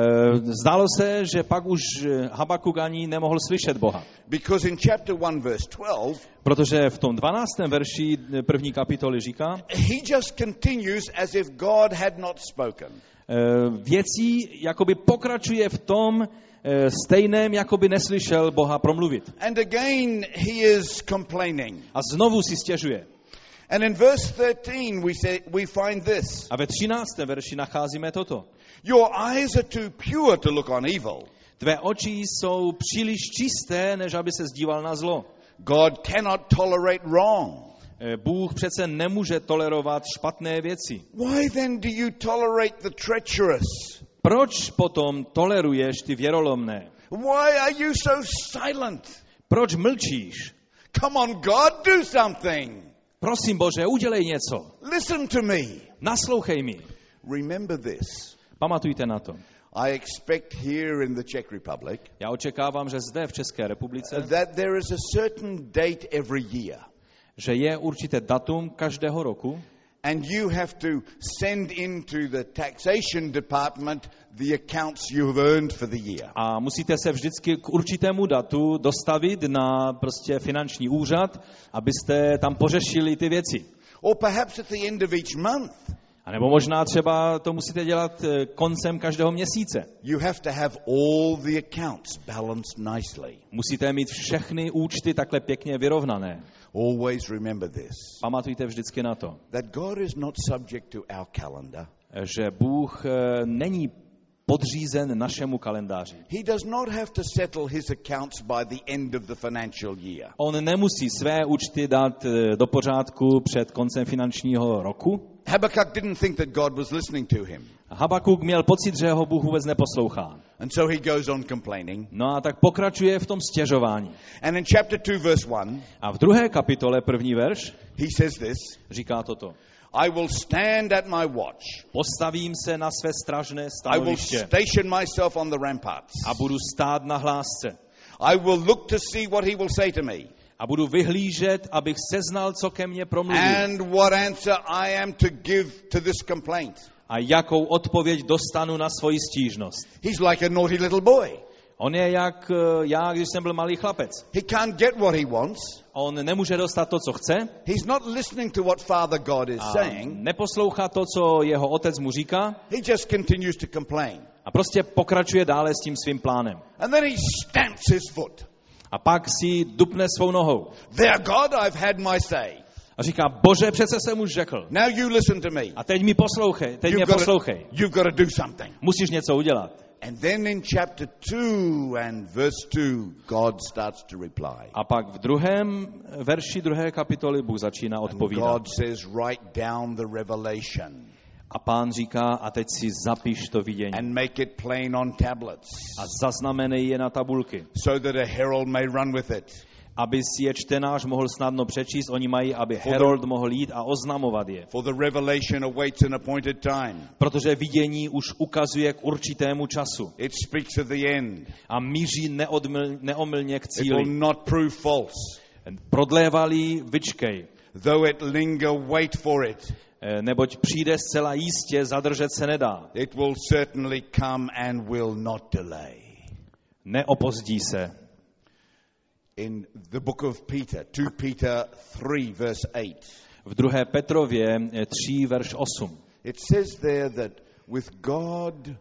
Zdálo se, že pak už eh, Habakuk ani nemohl slyšet Boha. Because in chapter 1, verse 12, Protože v tom 12. verši eh, první kapitoly říká, he just continues as if God had not spoken. Eh, věcí jakoby pokračuje v tom eh, stejném, jakoby neslyšel Boha promluvit. And again, he is complaining. A znovu si stěžuje. And in verse 13, we, say, we find this A ve 13. verši nacházíme toto. Your eyes are too pure to look on evil. Tvé oči jsou příliš čisté, než aby se zdíval na zlo. God cannot tolerate wrong. Eh, Bůh přece nemůže tolerovat špatné věci. Why then do you tolerate the treacherous? Proč potom toleruješ ty věrolomné? Why are you so silent? Proč mlčíš? Come on, God, do something. Prosím Bože, udělej něco. Listen to me. Naslouchej mi. Remember this. Pamatujte na to. I expect here in the Czech Republic Já očekávám, že zde v České republice, that there is a certain date every year. Že je určité datum každého roku And you have to send into the taxation department the accounts you have earned for the year. a musíte se vždycky k určitému datu dostavit na prostě finanční úřad, abyste tam pořešili ty věci. Or perhaps at the end of each month, A nebo možná třeba to musíte dělat eh, koncem každého měsíce. you have to have all the accounts balanced nicely. Musíte mít všechny účty takhle pěkně vyrovnané. Always remember this Pamatujte vždycky na to, that God is not subject to our calendar. že Bůh eh, není podřízen našemu kalendáři. He does not have to settle his accounts by the end of the financial year. On nemusí své účty dát eh, do pořádku před koncem finančního roku. Habakkuk didn't think that God was listening to him. Habakuk měl pocit, že ho Bůh vůbec neposlouchá. And so he goes on complaining. No a tak pokračuje v tom stěžování. And in chapter 2, verse 1, A v druhé kapitole, první verš, he says this říká toto. I will stand at my watch. Postavím se na své stražné I will stanoviště station myself on the ramparts. a budu stát na hlásce. I will look to see what he will say to me A budu vyhlížet, abych seznal, co ke mně promluví. and what answer I am to give to this complaint. A jakou odpověď dostanu na svoji stížnost. He's like a naughty little boy. On je jak eh, já, když jsem byl malý chlapec. He can't get what he wants. On nemůže dostat to, co chce He's not listening to what Father God is a saying. neposlouchá to, co jeho otec mu říká He just continues to complain. a prostě pokračuje dále s tím svým plánem. And then he stamps his foot. A pak si dupne svou nohou There, God, I've had my say. A říká, bože, přece jsem už řekl. Now you listen to me. A teď mi poslouchej, teď mě You've got, poslouchej. to, you've got to do something. Musíš něco udělat. And then in chapter 2 and verse 2, God starts to reply. A pak v druhém verši druhé kapitoly Bůh začíná And odpovídat. God says, write down the revelation. A pán říká, a teď si zapiš to vidění and make it plain on tablets, a zaznamenej je na tabulky, so that a herald may run with it. Aby si je čtenář mohl snadno přečíst, oni mají, aby Herold mohl jít a oznamovat je. For the revelation awaits an appointed time. Protože vidění už ukazuje k určitému času It speaks of the end. a míří neodmyl, neomylně k It will cíli. not prove false. Prodlévalý, vyčkej, Though it linger, wait for it. eh, neboť přijde zcela jistě, zadržet se nedá. It will certainly come and will not delay. Neopozdí se. In the book of Peter, 2 Peter 3, verse 8, V druhé Petrově eh, 3, verš 8. it says there that with God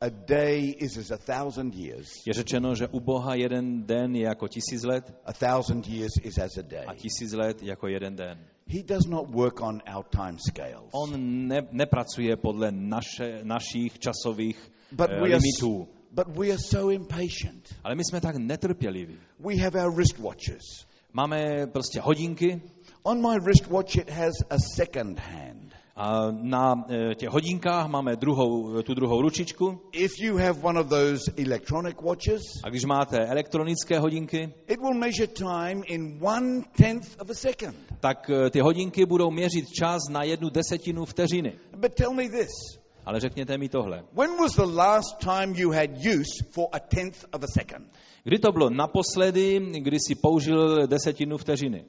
a day is as a thousand years, Je řečeno, že u Boha jeden den je jako tisíc let a thousand years is as a day. a tisíc let jako jeden den. He does not work on our time scales. On ne, nepracuje podle naše, našich časových But eh, we, are, limitů. But we are so impatient. Ale my jsme tak netrpěliví. We have our wristwatches. Máme prostě hodinky On my wristwatch, it has a second hand. a na eh, těch hodinkách máme druhou, tu druhou ručičku If you have one of those electronic watches, a když máte elektronické hodinky, it will measure time in one tenth of a second. tak eh, ty hodinky budou měřit čas na jednu desetinu vteřiny. But tell me this Ale řekněte mi tohle. when was the last time you had use for a tenth of a second? Kdy to bylo naposledy, kdy si použil desetinu vteřiny?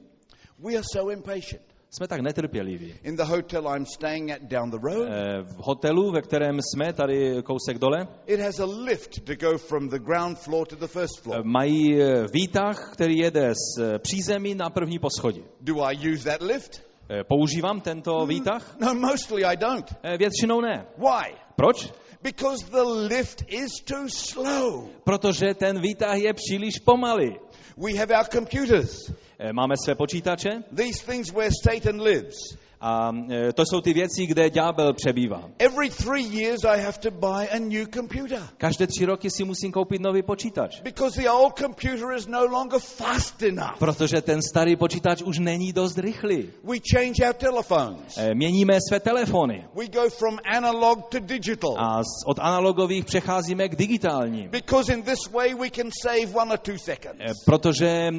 We are so impatient. Jsme tak netrpěliví. In the hotel I'm staying at down the road, Eh, V hotelu, ve kterém jsme, tady kousek dole, it has a lift to go from the ground floor to the first eh, floor. mají eh, výtah, který jede z eh, přízemí na první poschodí. Do I use that lift? Eh, Používám tento výtah? No, mostly I don't. Eh, Většinou ne. Why? Proč? Because the lift is too slow. Protože ten výtah je příliš pomalý. We have our computers, Eh, Máme své počítače these things where Satan lives. A eh, to jsou ty věci, kde ďábel přebývá. Every three years I have to buy a new computer Každé tři roky si musím koupit nový počítač. because the old computer is no longer fast enough. Protože ten starý počítač už není dost rychlý. We change our telephones. Eh, Měníme své telefony We go from analog to digital a z- od analogových přecházíme k digitálním. because in this way we can save one or two seconds. Eh, Protože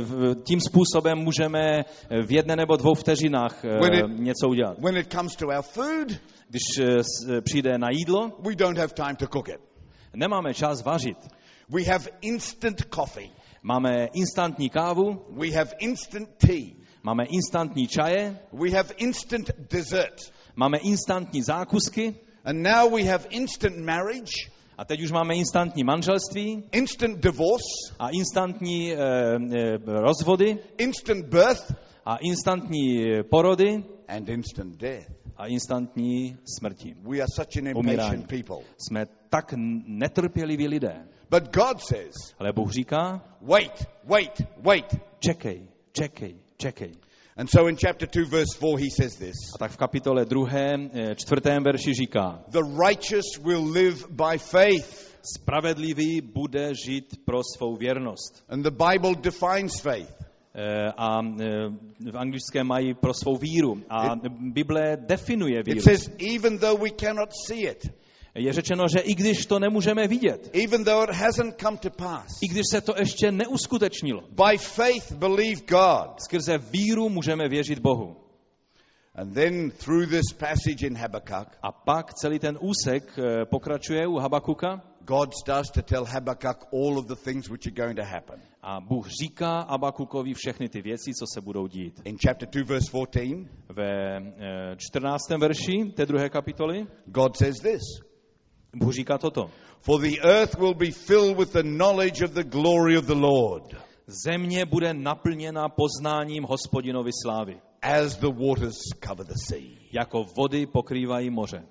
v- tím způsobem můžeme v jedné nebo dvou vteřinách něco udělat. When it comes to our food, Když eh, eh, přijde na jídlo, we don't have time to cook it. nemáme čas vařit. We have instant coffee. Máme instantní kávu, We have instant tea. máme instantní čaje, We have instant dessert. máme instantní zákusky And now we have instant marriage, a teď už máme instantní manželství instant divorce, a instantní eh, eh, rozvody instant birth, a instantní porody and instant death. a instantní smrti. We are such an impatient people. Jsme tak netrpěliví lidé. But God says, Ale Bůh říká, wait, wait, wait. čekej, čekej, čekej. And so in chapter 2, verse 4, he says this A tak v kapitole 2. eh, čtvrtém verši říká, The righteous will live by faith. spravedlivý bude žít pro svou věrnost. And the Bible defines faith. Eh, A eh, v anglickém mají pro svou víru. A Bible definuje It víru. says, even though we cannot see it, Je řečeno, že i když to nemůžeme vidět, even though it hasn't come to pass, i když se to ještě neuskutečnilo, by faith believe God. skrze víru můžeme věřit Bohu. And then through this passage in Habakkuk, A pak celý ten úsek eh, pokračuje u Habakuka God starts to tell Habakkuk all of the things which are going to happen. A Bůh říká Habakukovi všechny ty věci, co se budou dít. In chapter 2, verse 14, Ve eh, 14. verši té druhé kapitoly God says this Bůh říká toto. For the earth will be filled with the knowledge of the glory of the Lord, Země bude naplněna poznáním hospodinovy slávy, as the waters cover the sea. jako vody pokrývají moře.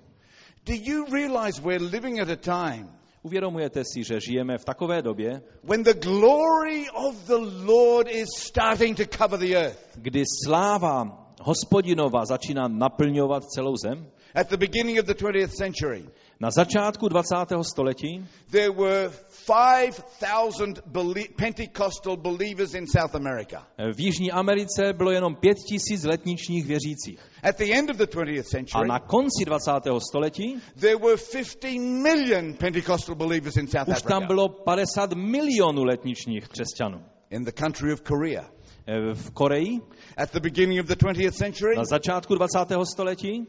Do you realize we're living at a time Uvědomujete si, že žijeme v takové době, when the glory of the Lord is starting to cover the earth? kdy sláva hospodinova začíná naplňovat celou zem? At the beginning of the 20th century, Na začátku 20. století there were 5,000 belie- Pentecostal believers in South America. eh, v Jižní Americe bylo jenom pět tisíc letničních věřících. At the end of the 20th A century, na konci 20. století there were 15 million Pentecostal believers in South už tam Africa. bylo 50 milionů letničních křesťanů. In the country of Korea. Eh, V Koreji At the beginning of the 20th century, na začátku 20. století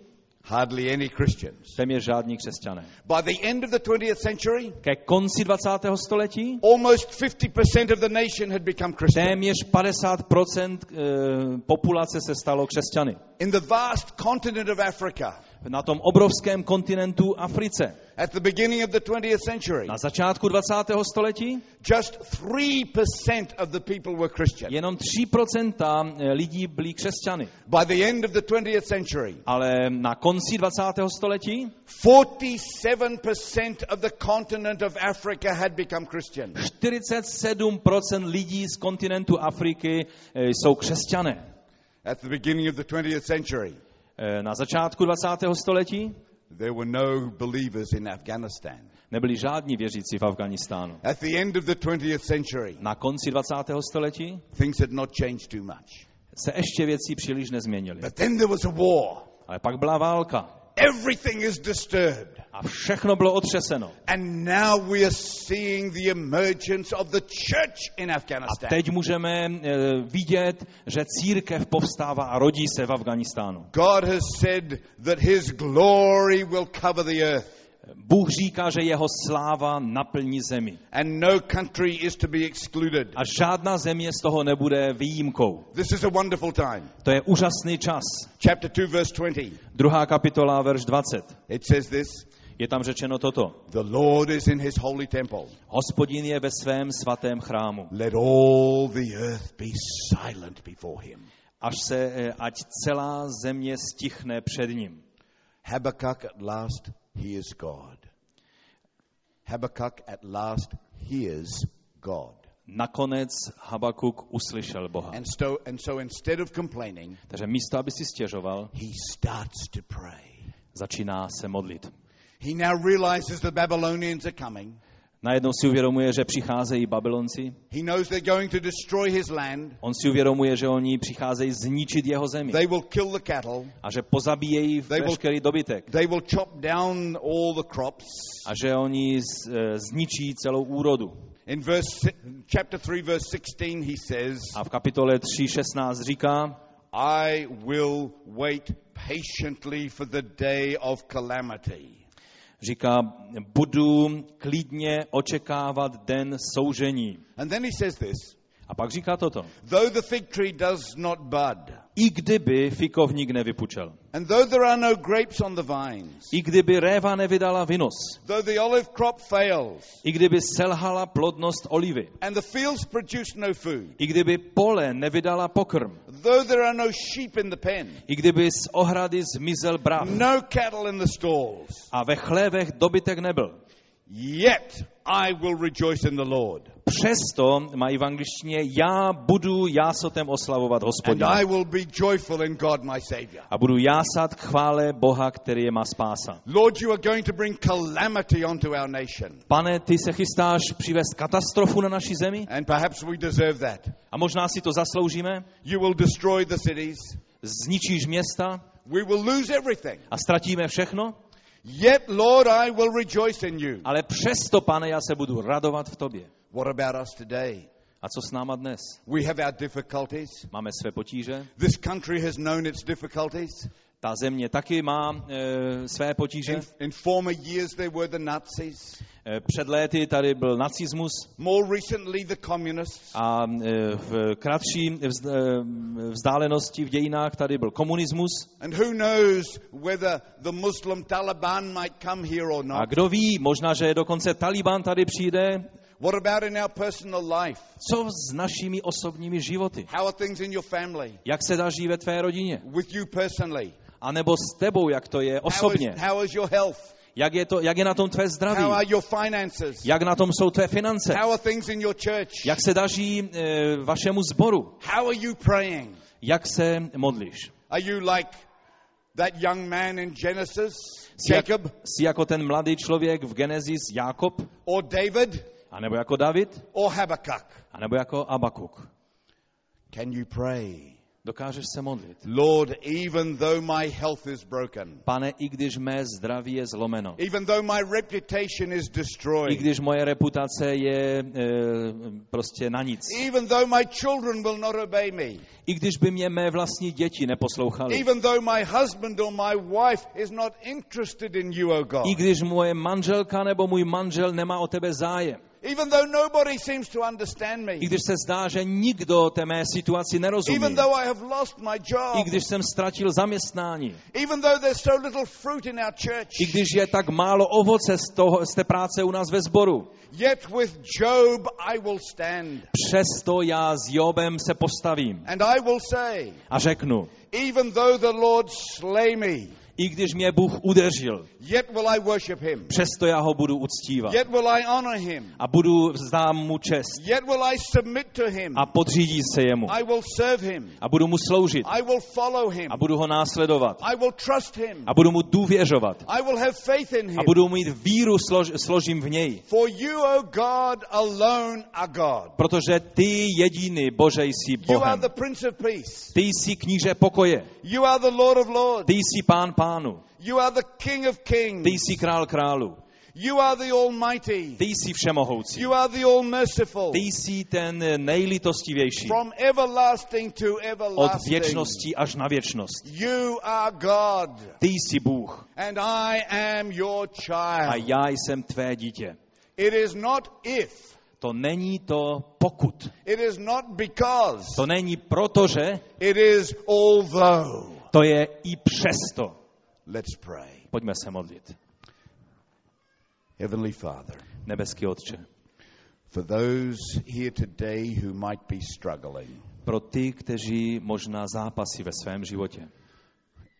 hardly any Christians. téměř žádní křesťané. By the end of the 20th century, Ke konci 20. století almost 50% of the nation had become Christian. téměř 50% eh, populace se stalo křesťany. In the vast continent of Africa, Na tom obrovském kontinentu Africe. at the beginning of the 20th century, Na začátku 20. století just 3% of the people were Christian. jenom 3% lidí byli křesťany. By the end of the 20th century, Ale na konci 20. století 47% of the continent of Africa had become Christian. 47% lidí z kontinentu Afriky eh, jsou křesťané. At the beginning of the 20th century, Eh, Na začátku 20. století there were no believers in Afghanistan. nebyli žádní věřící v Afganistánu. At the end of the 20th century, Na konci 20. století things had not changed too much. se ještě věci příliš nezměnily. But then there was a war. Ale pak byla válka Everything is disturbed. a všechno bylo otřeseno. And now we are seeing the emergence of the church in A Afghanistan. teď můžeme eh, vidět, že církev povstává a rodí se v Afganistánu. God has said that his glory will cover the earth. Bůh říká, že jeho sláva naplní zemi. And no country is to be excluded. A žádná země z toho nebude výjimkou. This is a wonderful time. To je úžasný čas. Chapter 2, verse 20. Druhá kapitola, verš 20. It says this Je tam řečeno toto. The Lord is in his holy temple. Hospodin je ve svém svatém chrámu. Let all the earth be silent before him. Až se, eh, ať celá země stichne před ním. Habakkuk at last hears God. Habakkuk at last hears God. Nakonec Habakuk uslyšel Boha. And so, and so instead of complaining, Takže místo, aby si stěžoval, he starts to pray. začíná se modlit. He now realizes the Babylonians are coming. Najednou si uvědomuje, že přicházejí Babylonci. He knows they're going to destroy his land. On si uvědomuje, že oni přicházejí zničit jeho zemi. They will kill the cattle. A že pozabíjejí They veškerý dobytek. They will chop down all the crops. A že oni z- eh, zničí celou úrodu. In verse chapter 3 verse 16 he says, A v kapitole 3.16 říká, I will wait patiently for the day of calamity. Říká, budu klidně očekávat den soužení. And then he says this, A pak říká toto. though the fig tree does not bud, I kdyby fikovník nevypučel, and though there are no grapes on the vines, i kdyby réva nevydala vinos, though the olive crop fails, i kdyby selhala plodnost olivy, and the fields produce no food, i kdyby pole nevydala pokrm, though there are no sheep in the pen, i kdyby z ohrady zmizel brav no cattle in the stalls, a ve chlévech dobytek nebyl. yet I will rejoice in the Lord, Přesto mají v angličtině já budu jásotem oslavovat and hospodina I will be joyful in God my Savior. a budu jásat k chvále Boha, který je má spása. Lord, you are going to bring calamity onto our nation. Pane, ty se chystáš přivést katastrofu na naší zemi And perhaps we deserve that. a možná si to zasloužíme. You will destroy the cities. Zničíš města We will lose everything. a ztratíme všechno, Yet, Lord, I will rejoice in you. ale přesto, pane, já se budu radovat v tobě. What about us today? A co s náma dnes? We have our difficulties. Máme své potíže, This country has known its difficulties. ta země taky má e, své potíže. In, in former years, there were the Nazis. E, před léty tady byl nacismus More recently, the communists. a e, v kratší vzd, e, vzdálenosti v dějinách tady byl komunismus. And who knows whether the Muslim Taliban might come here or A not. kdo ví, možná, že dokonce Taliban tady přijde. What about in our personal life? Co s našimi osobními životy? How are things in your family? Jak se daří ve tvé rodině? With you personally? A nebo s tebou, jak to je How is, osobně? how is your health? Jak je, to, jak je na tom tvé zdraví? How are your finances? Jak na tom jsou tvé finance? How are things in your church? Jak se daří e, vašemu sboru? How are you praying? Jak se modlíš? Are you like That young man in Genesis, Jacob, jsi jako ten mladý člověk v Genesis Jákob, or David, anebo jako David, or Habakkuk? anebo jako Abakuk. Can you pray? Dokážeš se modlit. Lord, even though my health is broken, Pane, i když mé zdraví je zlomeno, even though my reputation is i destroyed, když moje reputace je e, prostě na nic, even though my children will not obey me, i když by mě mé vlastní děti neposlouchaly, even though my husband or my wife is not interested in you, O God, i když moje manželka nebo můj manžel nemá o tebe zájem, even though nobody seems to understand me, i když se zdá, že nikdo té mé situaci nerozumí, even though I have lost my i job, když jsem ztratil zaměstnání, even though there's so little fruit in our church, i když je tak málo ovoce z, toho, z té práce u nás ve sboru, yet with Job I will stand. přesto já s Jobem se postavím. And I will say, a řeknu, even though the Lord slay me, i když mě Bůh udeřil, yet will I worship him. přesto já ho budu uctívat Yet will I honor him. a budu vzdám mu čest Yet will I submit to him. a podřídí se jemu I will serve him. a budu mu sloužit I will follow him. a budu ho následovat I will trust him. a budu mu důvěřovat I will have faith in him. a budu mít víru, slož, složím v něj. For you, O God, alone are God. Protože ty jediný, Bože, jsi You are Bohem. the Prince of Peace. Ty jsi kníže pokoje. You are the Lord of Lords. Ty jsi pán pánu. You are the King of Kings. Ty jsi král králu. You are the Almighty. Ty jsi všemohoucí. You are the All Merciful. Ty jsi ten nejlitostivější. From everlasting to Od everlasting. věčnosti až na věčnost. You are God. Ty jsi Bůh And I am your a child. já jsem tvé dítě. It is not if. To není to pokud. It is not because. To není protože, It is although. to je i přesto. Let's pray. Pojďme se modlit. Heavenly Father, Nebeský Otče, for those here today who might be struggling, pro ty, kteří možná zápasí ve svém životě,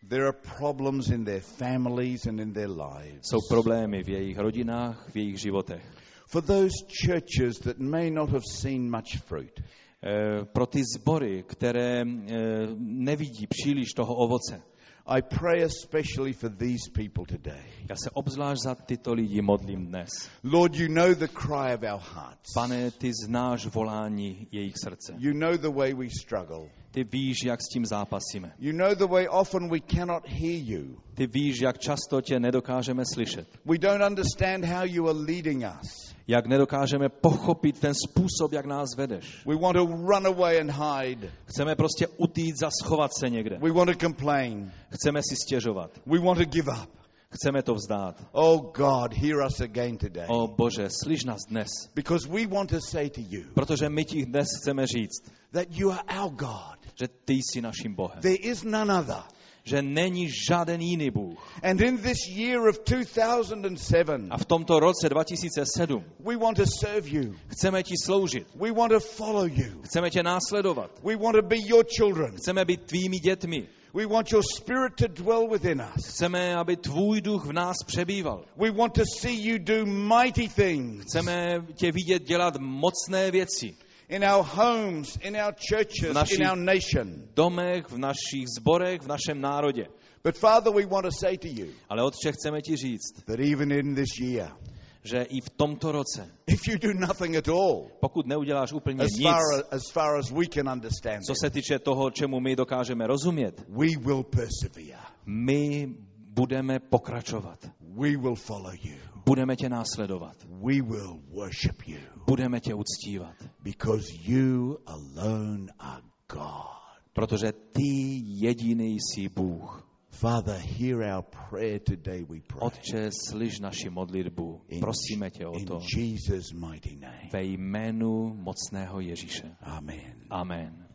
there are problems in their families and in their lives. jsou problémy v jejich rodinách, v jejich životech. For those churches that may not have seen much fruit, Eh, Pro ty sbory, které eh, nevidí příliš toho ovoce, I pray especially for these people today. já se obzvlášť za tyto lidi modlím dnes. Lord, you know the cry of our hearts. Pane, ty znáš volání jejich srdce. You know the way we struggle. Ty víš, jak s tím zápasíme. You know the way often we cannot hear you. Ty víš, jak často tě nedokážeme slyšet. We don't understand how you are leading us. Jak nedokážeme pochopit ten způsob, jak nás vedeš. We want to run away and hide. Chceme prostě utýct a schovat se někde. We want to complain. Chceme si stěžovat. We want to give up. Chceme to vzdát. Oh God, hear us again today. O Bože, slyš nás dnes. Because we want to say to you Protože my ti dnes chceme říct, that you are our God. že ty jsi naším Bohem. There is none other. Že není žádný jiný Bůh. And in this year of 2007, A v tomto roce 2007 we want to serve you. chceme ti sloužit. We want to follow you. Chceme tě následovat. We want to be your children. Chceme být tvými dětmi. We want your spirit to dwell within us. Chceme, aby tvůj duch v nás přebýval. We want to see you do mighty things Chceme tě vidět dělat mocné věci. In our homes, in our churches, Naši- in our nation. V domech, v našich zborech, v našem národě. But Father, we want to say to you Ale Otče, chceme ti říct, that even in this year, že i v tomto roce, if you do nothing at all, pokud neuděláš úplně as nic, far as, far as we can understand co se týče toho, čemu my dokážeme rozumět, we will persevere. my budeme pokračovat. We will follow you. Budeme tě následovat. We will worship you Budeme tě uctívat. because you alone are God. Protože ty jediný jsi Bůh. Father, hear our prayer today, we pray. Otče, slyš naši modlitbu. In, Prosíme tě o in to. Jesus' mighty name. Ve jménu mocného Ježíše. Amen. Amen.